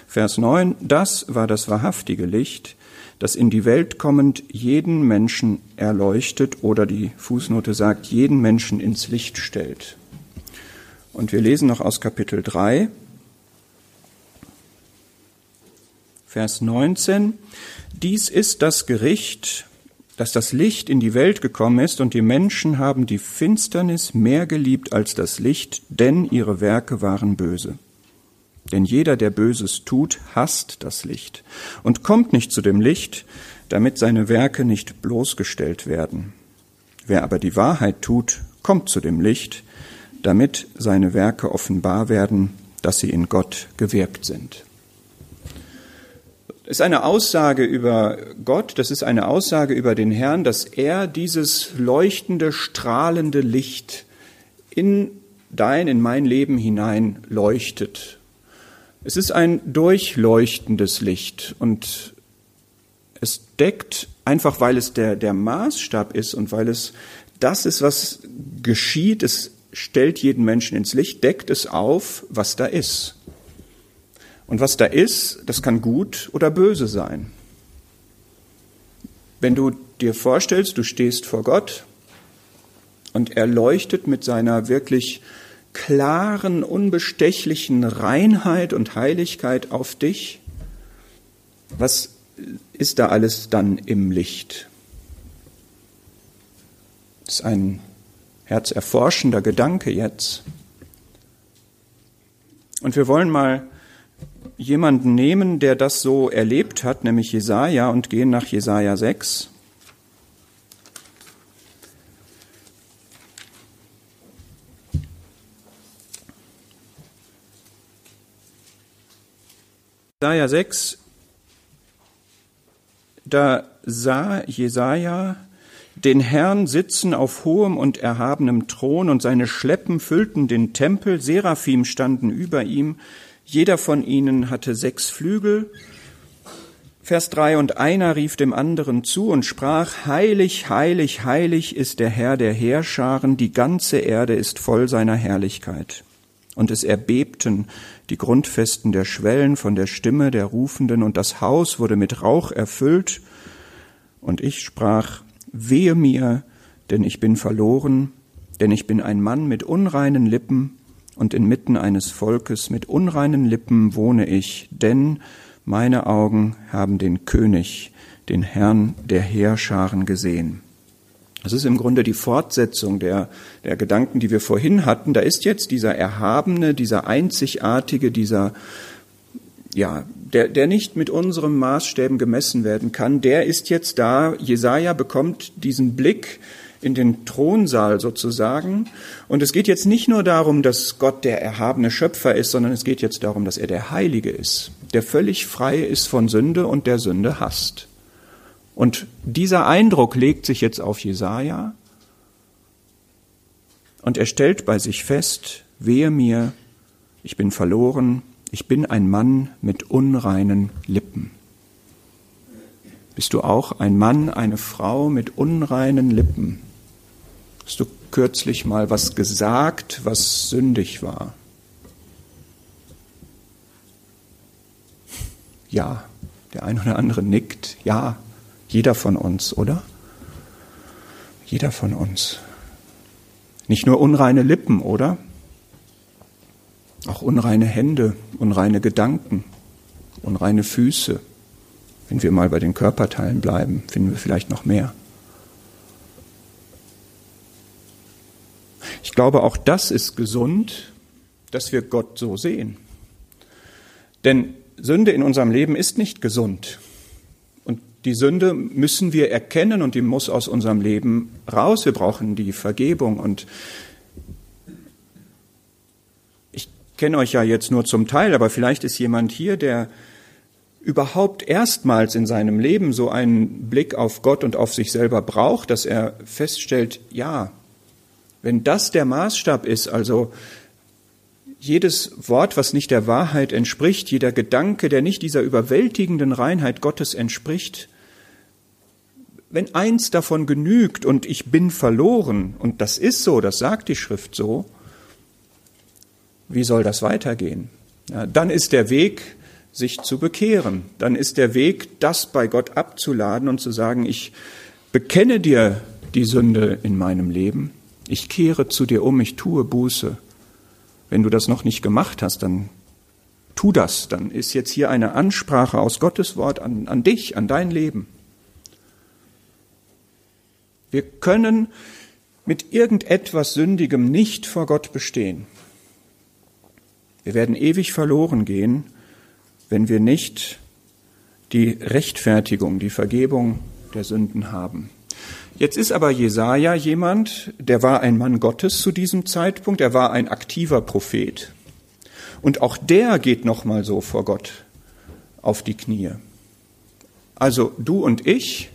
Vers 9. Das war das wahrhaftige Licht, das in die Welt kommend jeden Menschen erleuchtet oder die Fußnote sagt, jeden Menschen ins Licht stellt. Und wir lesen noch aus Kapitel 3, Vers 19. Dies ist das Gericht, dass das Licht in die Welt gekommen ist und die Menschen haben die Finsternis mehr geliebt als das Licht, denn ihre Werke waren böse. Denn jeder, der Böses tut, hasst das Licht und kommt nicht zu dem Licht, damit seine Werke nicht bloßgestellt werden. Wer aber die Wahrheit tut, kommt zu dem Licht, damit seine Werke offenbar werden, dass sie in Gott gewirkt sind. Das ist eine Aussage über Gott, das ist eine Aussage über den Herrn, dass er dieses leuchtende, strahlende Licht in dein, in mein Leben hinein leuchtet es ist ein durchleuchtendes Licht und es deckt, einfach weil es der, der Maßstab ist und weil es das ist, was geschieht, es stellt jeden Menschen ins Licht, deckt es auf, was da ist. Und was da ist, das kann gut oder böse sein. Wenn du dir vorstellst, du stehst vor Gott und er leuchtet mit seiner wirklich klaren, unbestechlichen Reinheit und Heiligkeit auf dich? Was ist da alles dann im Licht? Das ist ein herzerforschender Gedanke jetzt. Und wir wollen mal jemanden nehmen, der das so erlebt hat, nämlich Jesaja, und gehen nach Jesaja 6. Jesaja 6, da sah Jesaja den Herrn sitzen auf hohem und erhabenem Thron und seine Schleppen füllten den Tempel, Seraphim standen über ihm, jeder von ihnen hatte sechs Flügel. Vers drei und einer rief dem anderen zu und sprach, Heilig, heilig, heilig ist der Herr der Heerscharen, die ganze Erde ist voll seiner Herrlichkeit und es erbebten die Grundfesten der Schwellen von der Stimme der Rufenden, und das Haus wurde mit Rauch erfüllt. Und ich sprach, wehe mir, denn ich bin verloren, denn ich bin ein Mann mit unreinen Lippen, und inmitten eines Volkes mit unreinen Lippen wohne ich, denn meine Augen haben den König, den Herrn der Heerscharen gesehen. Das ist im Grunde die Fortsetzung der, der Gedanken, die wir vorhin hatten. Da ist jetzt dieser Erhabene, dieser Einzigartige, dieser, ja, der, der nicht mit unseren Maßstäben gemessen werden kann, der ist jetzt da. Jesaja bekommt diesen Blick in den Thronsaal sozusagen. Und es geht jetzt nicht nur darum, dass Gott der erhabene Schöpfer ist, sondern es geht jetzt darum, dass er der Heilige ist, der völlig frei ist von Sünde und der Sünde hasst. Und dieser Eindruck legt sich jetzt auf Jesaja und er stellt bei sich fest, wehe mir, ich bin verloren, ich bin ein Mann mit unreinen Lippen. Bist du auch ein Mann, eine Frau mit unreinen Lippen? Hast du kürzlich mal was gesagt, was sündig war? Ja, der ein oder andere nickt, ja, jeder von uns, oder? Jeder von uns. Nicht nur unreine Lippen, oder? Auch unreine Hände, unreine Gedanken, unreine Füße. Wenn wir mal bei den Körperteilen bleiben, finden wir vielleicht noch mehr. Ich glaube, auch das ist gesund, dass wir Gott so sehen. Denn Sünde in unserem Leben ist nicht gesund. Die Sünde müssen wir erkennen und die muss aus unserem Leben raus. Wir brauchen die Vergebung. Und ich kenne euch ja jetzt nur zum Teil, aber vielleicht ist jemand hier, der überhaupt erstmals in seinem Leben so einen Blick auf Gott und auf sich selber braucht, dass er feststellt, ja, wenn das der Maßstab ist, also jedes Wort, was nicht der Wahrheit entspricht, jeder Gedanke, der nicht dieser überwältigenden Reinheit Gottes entspricht, wenn eins davon genügt und ich bin verloren, und das ist so, das sagt die Schrift so, wie soll das weitergehen? Ja, dann ist der Weg, sich zu bekehren. Dann ist der Weg, das bei Gott abzuladen und zu sagen, ich bekenne dir die Sünde in meinem Leben, ich kehre zu dir um, ich tue Buße. Wenn du das noch nicht gemacht hast, dann tu das. Dann ist jetzt hier eine Ansprache aus Gottes Wort an, an dich, an dein Leben. Wir können mit irgendetwas Sündigem nicht vor Gott bestehen. Wir werden ewig verloren gehen, wenn wir nicht die Rechtfertigung, die Vergebung der Sünden haben. Jetzt ist aber Jesaja jemand, der war ein Mann Gottes zu diesem Zeitpunkt, er war ein aktiver Prophet. Und auch der geht nochmal so vor Gott auf die Knie. Also du und ich,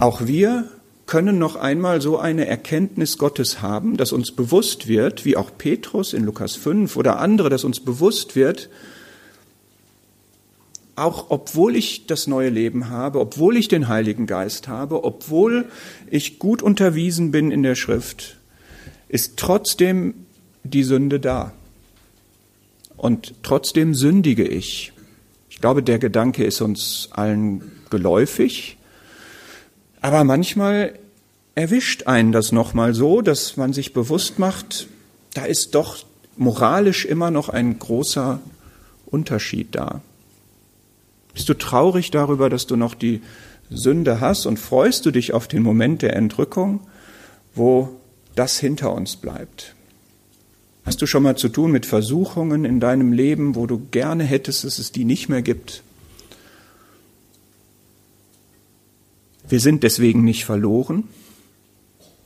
auch wir können noch einmal so eine Erkenntnis Gottes haben, dass uns bewusst wird, wie auch Petrus in Lukas 5 oder andere, dass uns bewusst wird, auch obwohl ich das neue Leben habe, obwohl ich den Heiligen Geist habe, obwohl ich gut unterwiesen bin in der Schrift, ist trotzdem die Sünde da. Und trotzdem sündige ich. Ich glaube, der Gedanke ist uns allen geläufig. Aber manchmal erwischt einen das nochmal so, dass man sich bewusst macht, da ist doch moralisch immer noch ein großer Unterschied da. Bist du traurig darüber, dass du noch die Sünde hast und freust du dich auf den Moment der Entrückung, wo das hinter uns bleibt? Hast du schon mal zu tun mit Versuchungen in deinem Leben, wo du gerne hättest, dass es die nicht mehr gibt? Wir sind deswegen nicht verloren.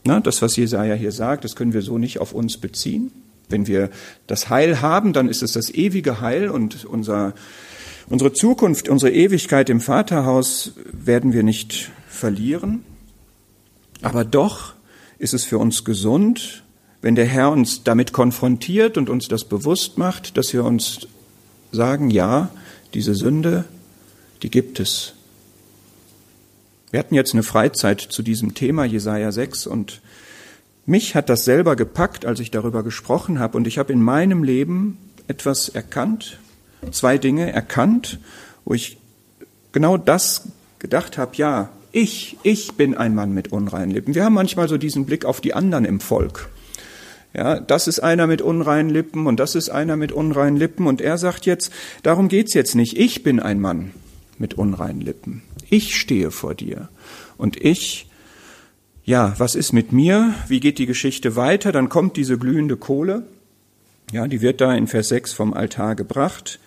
Na, das, was Jesaja hier sagt, das können wir so nicht auf uns beziehen. Wenn wir das Heil haben, dann ist es das ewige Heil und unser, unsere Zukunft, unsere Ewigkeit im Vaterhaus werden wir nicht verlieren. Aber doch ist es für uns gesund, wenn der Herr uns damit konfrontiert und uns das bewusst macht, dass wir uns sagen, ja, diese Sünde, die gibt es. Wir hatten jetzt eine Freizeit zu diesem Thema Jesaja 6 und mich hat das selber gepackt, als ich darüber gesprochen habe und ich habe in meinem Leben etwas erkannt, zwei Dinge erkannt, wo ich genau das gedacht habe, ja, ich, ich bin ein Mann mit unreinen Lippen. Wir haben manchmal so diesen Blick auf die anderen im Volk. Ja, das ist einer mit unreinen Lippen und das ist einer mit unreinen Lippen und er sagt jetzt, darum geht's jetzt nicht. Ich bin ein Mann mit unreinen Lippen. Ich stehe vor dir. Und ich, ja, was ist mit mir? Wie geht die Geschichte weiter? Dann kommt diese glühende Kohle. Ja, die wird da in Vers 6 vom Altar gebracht.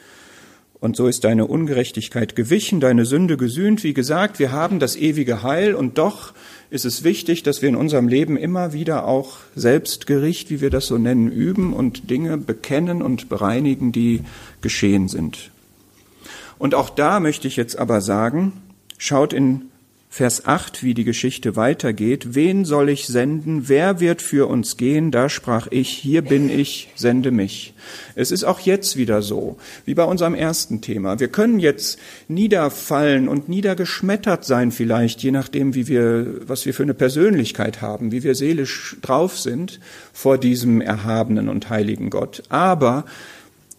Und so ist deine Ungerechtigkeit gewichen, deine Sünde gesühnt. Wie gesagt, wir haben das ewige Heil und doch ist es wichtig, dass wir in unserem Leben immer wieder auch Selbstgericht, wie wir das so nennen, üben und Dinge bekennen und bereinigen, die geschehen sind. Und auch da möchte ich jetzt aber sagen, Schaut in Vers 8, wie die Geschichte weitergeht. Wen soll ich senden? Wer wird für uns gehen? Da sprach ich, hier bin ich, sende mich. Es ist auch jetzt wieder so, wie bei unserem ersten Thema. Wir können jetzt niederfallen und niedergeschmettert sein vielleicht, je nachdem, wie wir, was wir für eine Persönlichkeit haben, wie wir seelisch drauf sind vor diesem erhabenen und heiligen Gott. Aber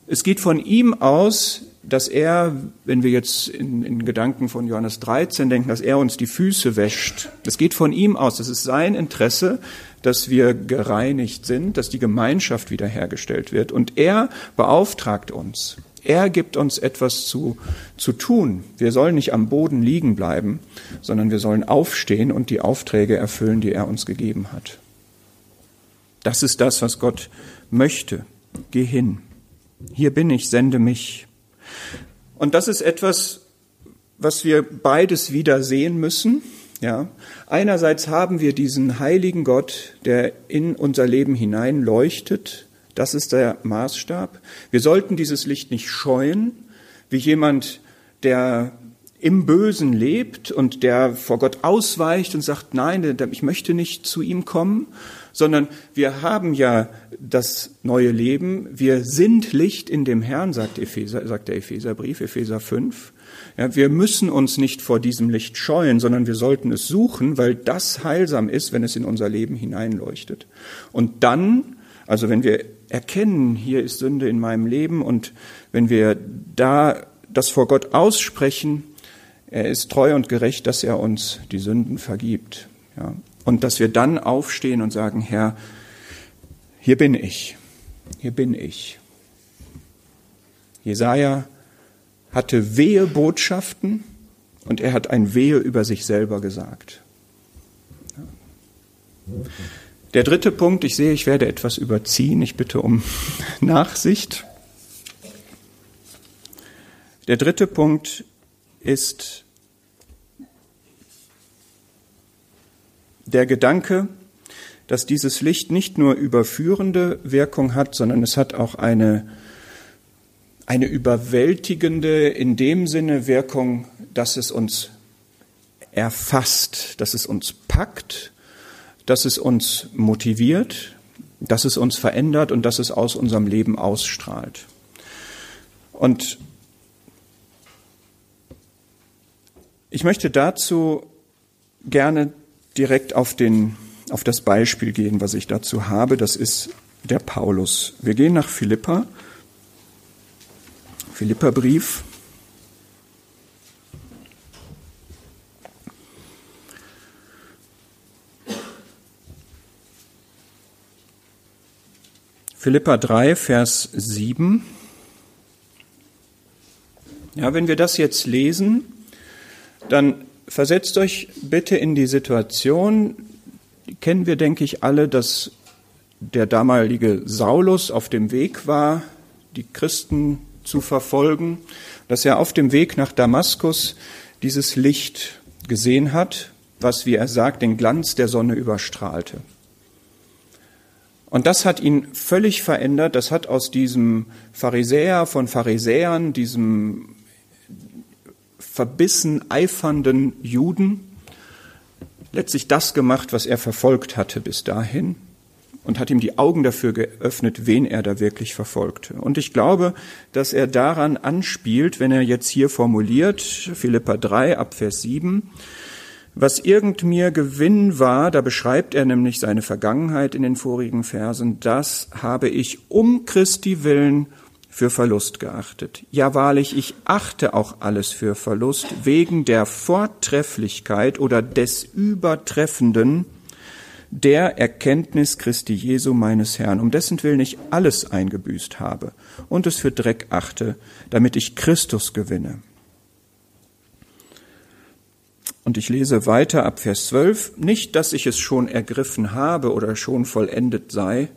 es geht von ihm aus, dass er, wenn wir jetzt in, in, Gedanken von Johannes 13 denken, dass er uns die Füße wäscht. Das geht von ihm aus. Das ist sein Interesse, dass wir gereinigt sind, dass die Gemeinschaft wiederhergestellt wird. Und er beauftragt uns. Er gibt uns etwas zu, zu tun. Wir sollen nicht am Boden liegen bleiben, sondern wir sollen aufstehen und die Aufträge erfüllen, die er uns gegeben hat. Das ist das, was Gott möchte. Geh hin. Hier bin ich, sende mich. Und das ist etwas, was wir beides wieder sehen müssen. Ja, einerseits haben wir diesen heiligen Gott, der in unser Leben hinein leuchtet. Das ist der Maßstab. Wir sollten dieses Licht nicht scheuen, wie jemand, der im Bösen lebt und der vor Gott ausweicht und sagt, nein, ich möchte nicht zu ihm kommen, sondern wir haben ja das neue Leben. Wir sind Licht in dem Herrn, sagt, Epheser, sagt der Epheserbrief, Epheser 5. Ja, wir müssen uns nicht vor diesem Licht scheuen, sondern wir sollten es suchen, weil das heilsam ist, wenn es in unser Leben hineinleuchtet. Und dann, also wenn wir erkennen, hier ist Sünde in meinem Leben und wenn wir da das vor Gott aussprechen, er ist treu und gerecht, dass er uns die Sünden vergibt. Ja. Und dass wir dann aufstehen und sagen, Herr, hier bin ich, hier bin ich. Jesaja hatte wehe Botschaften und er hat ein Wehe über sich selber gesagt. Der dritte Punkt, ich sehe, ich werde etwas überziehen, ich bitte um Nachsicht. Der dritte Punkt ist der Gedanke, dass dieses Licht nicht nur überführende Wirkung hat, sondern es hat auch eine, eine überwältigende, in dem Sinne Wirkung, dass es uns erfasst, dass es uns packt, dass es uns motiviert, dass es uns verändert und dass es aus unserem Leben ausstrahlt. Und ich möchte dazu gerne direkt auf, den, auf das Beispiel gehen, was ich dazu habe. Das ist der Paulus. Wir gehen nach Philippa. Philipperbrief. Philippa 3, Vers 7. Ja, wenn wir das jetzt lesen, dann versetzt euch bitte in die Situation, kennen wir, denke ich, alle, dass der damalige Saulus auf dem Weg war, die Christen zu verfolgen, dass er auf dem Weg nach Damaskus dieses Licht gesehen hat, was, wie er sagt, den Glanz der Sonne überstrahlte. Und das hat ihn völlig verändert. Das hat aus diesem Pharisäer von Pharisäern, diesem verbissen eifernden Juden letztlich das gemacht, was er verfolgt hatte bis dahin und hat ihm die Augen dafür geöffnet, wen er da wirklich verfolgte. Und ich glaube, dass er daran anspielt, wenn er jetzt hier formuliert, Philippa 3 ab Vers 7, was irgend mir Gewinn war, da beschreibt er nämlich seine Vergangenheit in den vorigen Versen, das habe ich um Christi willen für Verlust geachtet. Ja wahrlich, ich achte auch alles für Verlust wegen der Vortrefflichkeit oder des Übertreffenden der Erkenntnis Christi Jesu meines Herrn, um dessen Willen ich alles eingebüßt habe und es für Dreck achte, damit ich Christus gewinne. Und ich lese weiter ab Vers 12, nicht, dass ich es schon ergriffen habe oder schon vollendet sei,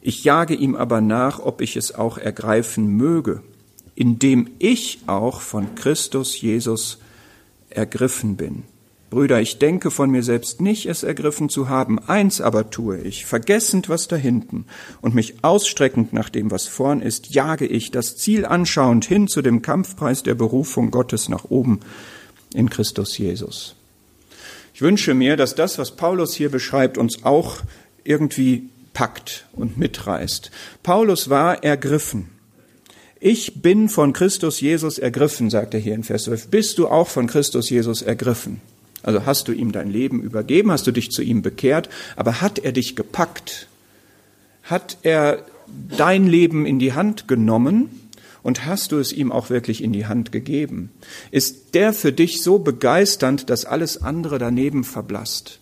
ich jage ihm aber nach, ob ich es auch ergreifen möge, indem ich auch von Christus Jesus ergriffen bin. Brüder, ich denke von mir selbst nicht, es ergriffen zu haben. Eins aber tue ich, vergessend was da hinten und mich ausstreckend nach dem, was vorn ist, jage ich, das Ziel anschauend hin zu dem Kampfpreis der Berufung Gottes nach oben in Christus Jesus. Ich wünsche mir, dass das, was Paulus hier beschreibt, uns auch irgendwie packt und mitreißt. Paulus war ergriffen. Ich bin von Christus Jesus ergriffen, sagt er hier in Vers 12. Bist du auch von Christus Jesus ergriffen? Also hast du ihm dein Leben übergeben, hast du dich zu ihm bekehrt, aber hat er dich gepackt? Hat er dein Leben in die Hand genommen und hast du es ihm auch wirklich in die Hand gegeben? Ist der für dich so begeisternd, dass alles andere daneben verblasst?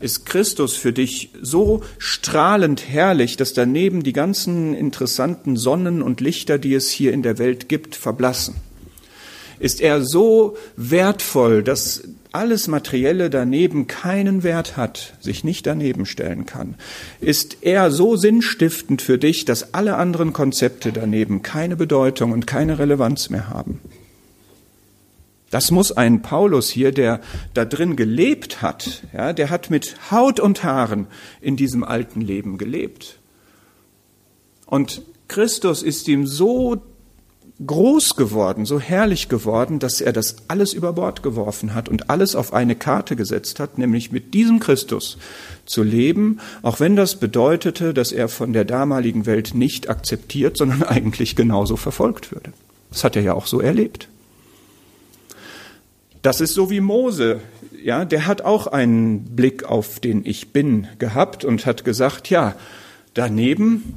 Ist Christus für dich so strahlend herrlich, dass daneben die ganzen interessanten Sonnen und Lichter, die es hier in der Welt gibt, verblassen? Ist er so wertvoll, dass alles Materielle daneben keinen Wert hat, sich nicht daneben stellen kann? Ist er so sinnstiftend für dich, dass alle anderen Konzepte daneben keine Bedeutung und keine Relevanz mehr haben? Das muss ein Paulus hier, der da drin gelebt hat, ja, der hat mit Haut und Haaren in diesem alten Leben gelebt. Und Christus ist ihm so groß geworden, so herrlich geworden, dass er das alles über Bord geworfen hat und alles auf eine Karte gesetzt hat, nämlich mit diesem Christus zu leben, auch wenn das bedeutete, dass er von der damaligen Welt nicht akzeptiert, sondern eigentlich genauso verfolgt würde. Das hat er ja auch so erlebt. Das ist so wie Mose, ja, der hat auch einen Blick auf den Ich Bin gehabt und hat gesagt, ja, daneben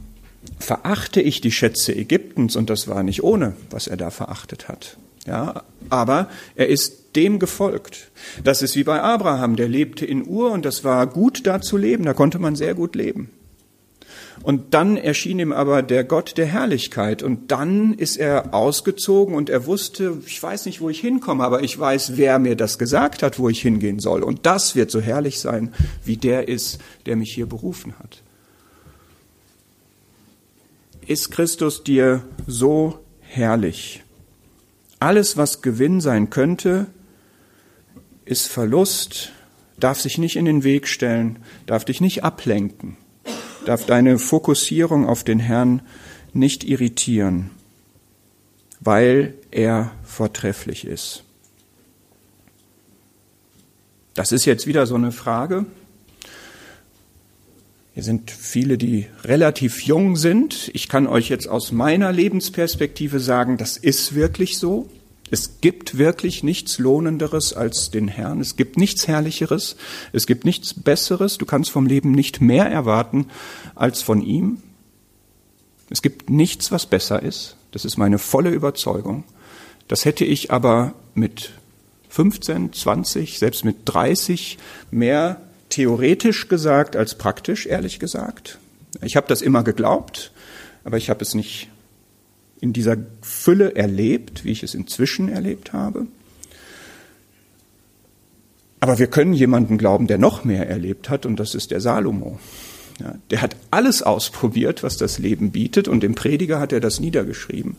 verachte ich die Schätze Ägyptens und das war nicht ohne, was er da verachtet hat. Ja, aber er ist dem gefolgt. Das ist wie bei Abraham, der lebte in Ur und das war gut da zu leben, da konnte man sehr gut leben. Und dann erschien ihm aber der Gott der Herrlichkeit und dann ist er ausgezogen und er wusste, ich weiß nicht, wo ich hinkomme, aber ich weiß, wer mir das gesagt hat, wo ich hingehen soll. Und das wird so herrlich sein, wie der ist, der mich hier berufen hat. Ist Christus dir so herrlich? Alles, was Gewinn sein könnte, ist Verlust, darf sich nicht in den Weg stellen, darf dich nicht ablenken, darf deine Fokussierung auf den Herrn nicht irritieren, weil er vortrefflich ist. Das ist jetzt wieder so eine Frage, hier sind viele, die relativ jung sind. Ich kann euch jetzt aus meiner Lebensperspektive sagen, das ist wirklich so. Es gibt wirklich nichts Lohnenderes als den Herrn. Es gibt nichts Herrlicheres. Es gibt nichts Besseres. Du kannst vom Leben nicht mehr erwarten als von ihm. Es gibt nichts, was besser ist. Das ist meine volle Überzeugung. Das hätte ich aber mit 15, 20, selbst mit 30 mehr theoretisch gesagt als praktisch, ehrlich gesagt. Ich habe das immer geglaubt, aber ich habe es nicht in dieser Fülle erlebt, wie ich es inzwischen erlebt habe. Aber wir können jemanden glauben, der noch mehr erlebt hat, und das ist der Salomo. Ja, der hat alles ausprobiert, was das Leben bietet, und im Prediger hat er das niedergeschrieben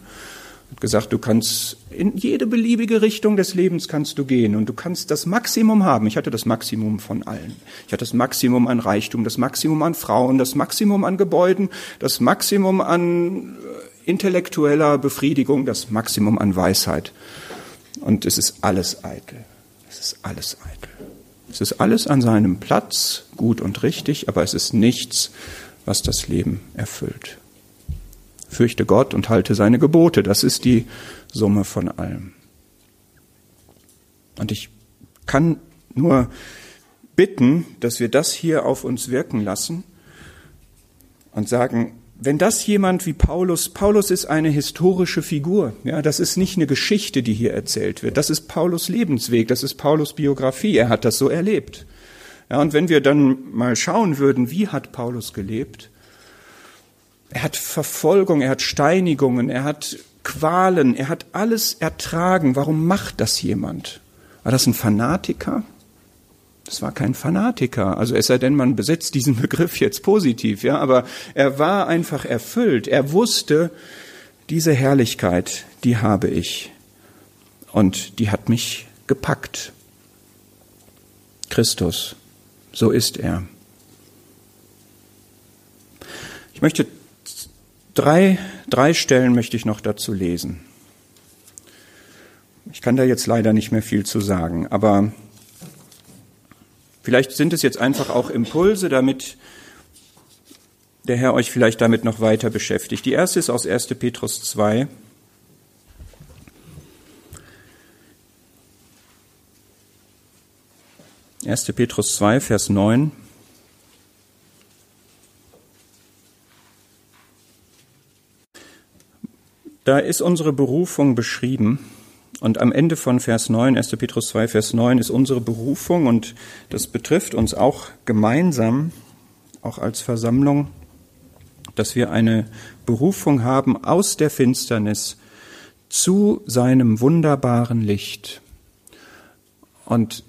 hat gesagt, du kannst in jede beliebige Richtung des Lebens kannst du gehen und du kannst das Maximum haben. Ich hatte das Maximum von allen. Ich hatte das Maximum an Reichtum, das Maximum an Frauen, das Maximum an Gebäuden, das Maximum an äh, intellektueller Befriedigung, das Maximum an Weisheit. Und es ist alles eitel. Es ist alles eitel. Es ist alles an seinem Platz, gut und richtig, aber es ist nichts, was das Leben erfüllt. Fürchte Gott und halte seine Gebote. Das ist die Summe von allem. Und ich kann nur bitten, dass wir das hier auf uns wirken lassen und sagen, wenn das jemand wie Paulus, Paulus ist eine historische Figur, ja, das ist nicht eine Geschichte, die hier erzählt wird, das ist Paulus Lebensweg, das ist Paulus Biografie, er hat das so erlebt. Ja, und wenn wir dann mal schauen würden, wie hat Paulus gelebt, er hat Verfolgung, er hat Steinigungen, er hat Qualen, er hat alles ertragen. Warum macht das jemand? War das ein Fanatiker? Das war kein Fanatiker. Also es sei denn, man besetzt diesen Begriff jetzt positiv, ja, aber er war einfach erfüllt. Er wusste, diese Herrlichkeit, die habe ich. Und die hat mich gepackt. Christus, so ist er. Ich möchte Drei, drei Stellen möchte ich noch dazu lesen. Ich kann da jetzt leider nicht mehr viel zu sagen, aber vielleicht sind es jetzt einfach auch Impulse, damit der Herr euch vielleicht damit noch weiter beschäftigt. Die erste ist aus 1. Petrus 2. Erste Petrus 2, Vers 9. Da ist unsere Berufung beschrieben. Und am Ende von Vers 9, 1. Petrus 2, Vers 9 ist unsere Berufung und das betrifft uns auch gemeinsam, auch als Versammlung, dass wir eine Berufung haben aus der Finsternis zu seinem wunderbaren Licht. Und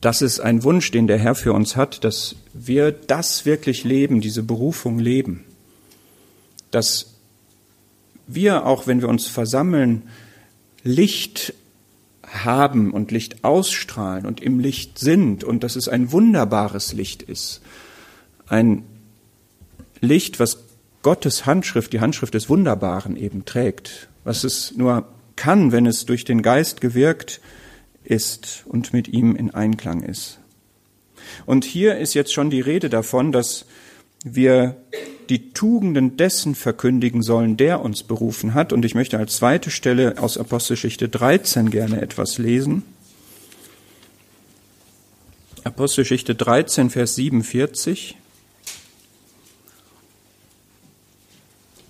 das ist ein Wunsch, den der Herr für uns hat, dass wir das wirklich leben, diese Berufung leben. Dass wir auch, wenn wir uns versammeln, Licht haben und Licht ausstrahlen und im Licht sind und dass es ein wunderbares Licht ist. Ein Licht, was Gottes Handschrift, die Handschrift des Wunderbaren eben trägt. was es nur kann, wenn es durch den Geist gewirkt ist und mit ihm in Einklang ist. Und hier ist jetzt schon die Rede davon, dass wir die Tugenden dessen verkündigen sollen, der uns berufen hat. Und ich möchte als zweite Stelle aus Apostelgeschichte 13 gerne etwas lesen. Apostelgeschichte 13, Vers 47.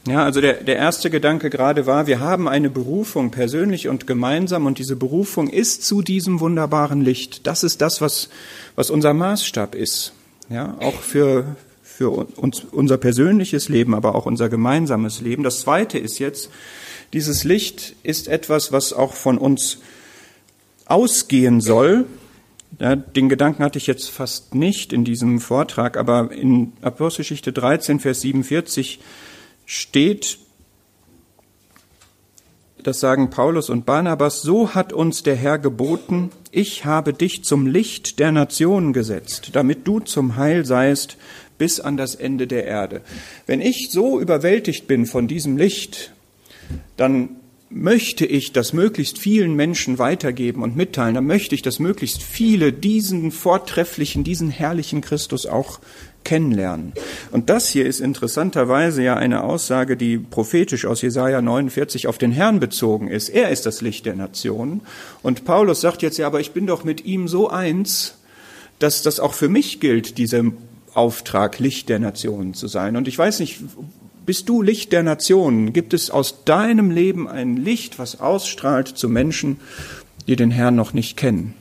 Ja, also der, der erste Gedanke gerade war, wir haben eine Berufung persönlich und gemeinsam und diese Berufung ist zu diesem wunderbaren Licht. Das ist das, was, was unser Maßstab ist. Ja, auch für, für uns, unser persönliches Leben, aber auch unser gemeinsames Leben. Das zweite ist jetzt, dieses Licht ist etwas, was auch von uns ausgehen soll. Ja, den Gedanken hatte ich jetzt fast nicht in diesem Vortrag, aber in Apostelgeschichte 13, Vers 47 steht, das sagen Paulus und Barnabas, so hat uns der Herr geboten, ich habe dich zum Licht der Nationen gesetzt, damit du zum Heil seist bis an das Ende der Erde. Wenn ich so überwältigt bin von diesem Licht, dann möchte ich das möglichst vielen Menschen weitergeben und mitteilen, dann möchte ich, dass möglichst viele diesen vortrefflichen, diesen herrlichen Christus auch kennenlernen. Und das hier ist interessanterweise ja eine Aussage, die prophetisch aus Jesaja 49 auf den Herrn bezogen ist. Er ist das Licht der Nationen. Und Paulus sagt jetzt ja, aber ich bin doch mit ihm so eins, dass das auch für mich gilt, diesem Auftrag, Licht der Nationen zu sein. Und ich weiß nicht, bist du Licht der Nationen? Gibt es aus deinem Leben ein Licht, was ausstrahlt zu Menschen, die den Herrn noch nicht kennen?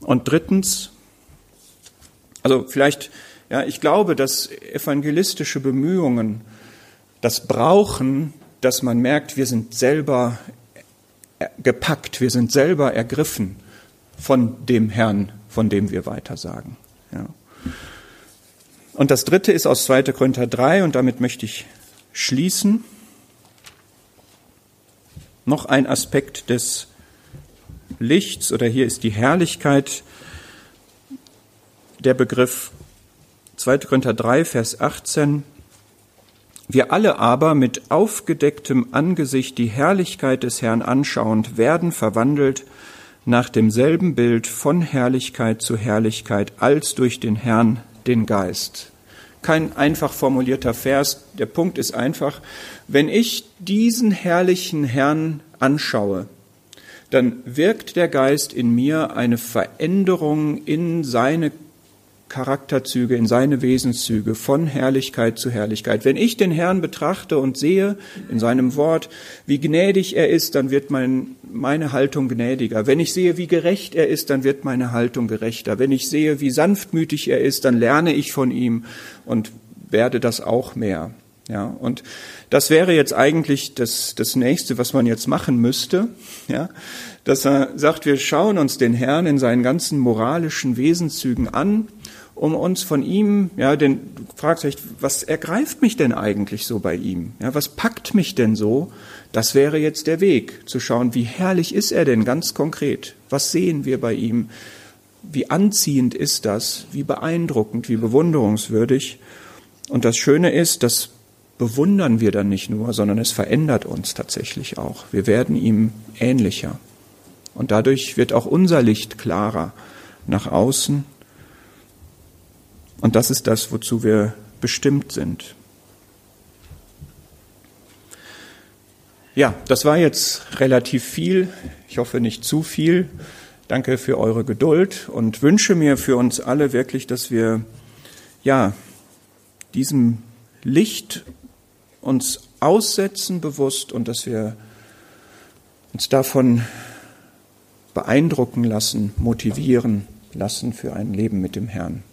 Und drittens, also vielleicht, ja, ich glaube, dass evangelistische Bemühungen das brauchen, dass man merkt, wir sind selber gepackt, wir sind selber ergriffen von dem Herrn, von dem wir weitersagen. Ja. Und das dritte ist aus 2. Korinther 3 und damit möchte ich schließen. Noch ein Aspekt des Lichts oder hier ist die Herrlichkeit der Begriff 2. Korinther 3, Vers 18. Wir alle aber mit aufgedecktem Angesicht die Herrlichkeit des Herrn anschauend werden verwandelt nach demselben Bild von Herrlichkeit zu Herrlichkeit als durch den Herrn den Geist. Kein einfach formulierter Vers. Der Punkt ist einfach, wenn ich diesen herrlichen Herrn anschaue, dann wirkt der Geist in mir eine Veränderung in seine Charakterzüge, in seine Wesenszüge von Herrlichkeit zu Herrlichkeit. Wenn ich den Herrn betrachte und sehe in seinem Wort, wie gnädig er ist, dann wird mein, meine Haltung gnädiger. Wenn ich sehe, wie gerecht er ist, dann wird meine Haltung gerechter. Wenn ich sehe, wie sanftmütig er ist, dann lerne ich von ihm und werde das auch mehr. Ja, und das wäre jetzt eigentlich das, das nächste, was man jetzt machen müsste. Ja, dass er sagt, wir schauen uns den Herrn in seinen ganzen moralischen Wesenszügen an um uns von ihm, ja, den, du fragst dich, was ergreift mich denn eigentlich so bei ihm? Ja, was packt mich denn so? Das wäre jetzt der Weg, zu schauen, wie herrlich ist er denn ganz konkret? Was sehen wir bei ihm? Wie anziehend ist das? Wie beeindruckend, wie bewunderungswürdig? Und das Schöne ist, das bewundern wir dann nicht nur, sondern es verändert uns tatsächlich auch. Wir werden ihm ähnlicher. Und dadurch wird auch unser Licht klarer nach außen und das ist das, wozu wir bestimmt sind. Ja, das war jetzt relativ viel. Ich hoffe nicht zu viel. Danke für eure Geduld und wünsche mir für uns alle wirklich, dass wir, ja, diesem Licht uns aussetzen bewusst und dass wir uns davon beeindrucken lassen, motivieren lassen für ein Leben mit dem Herrn.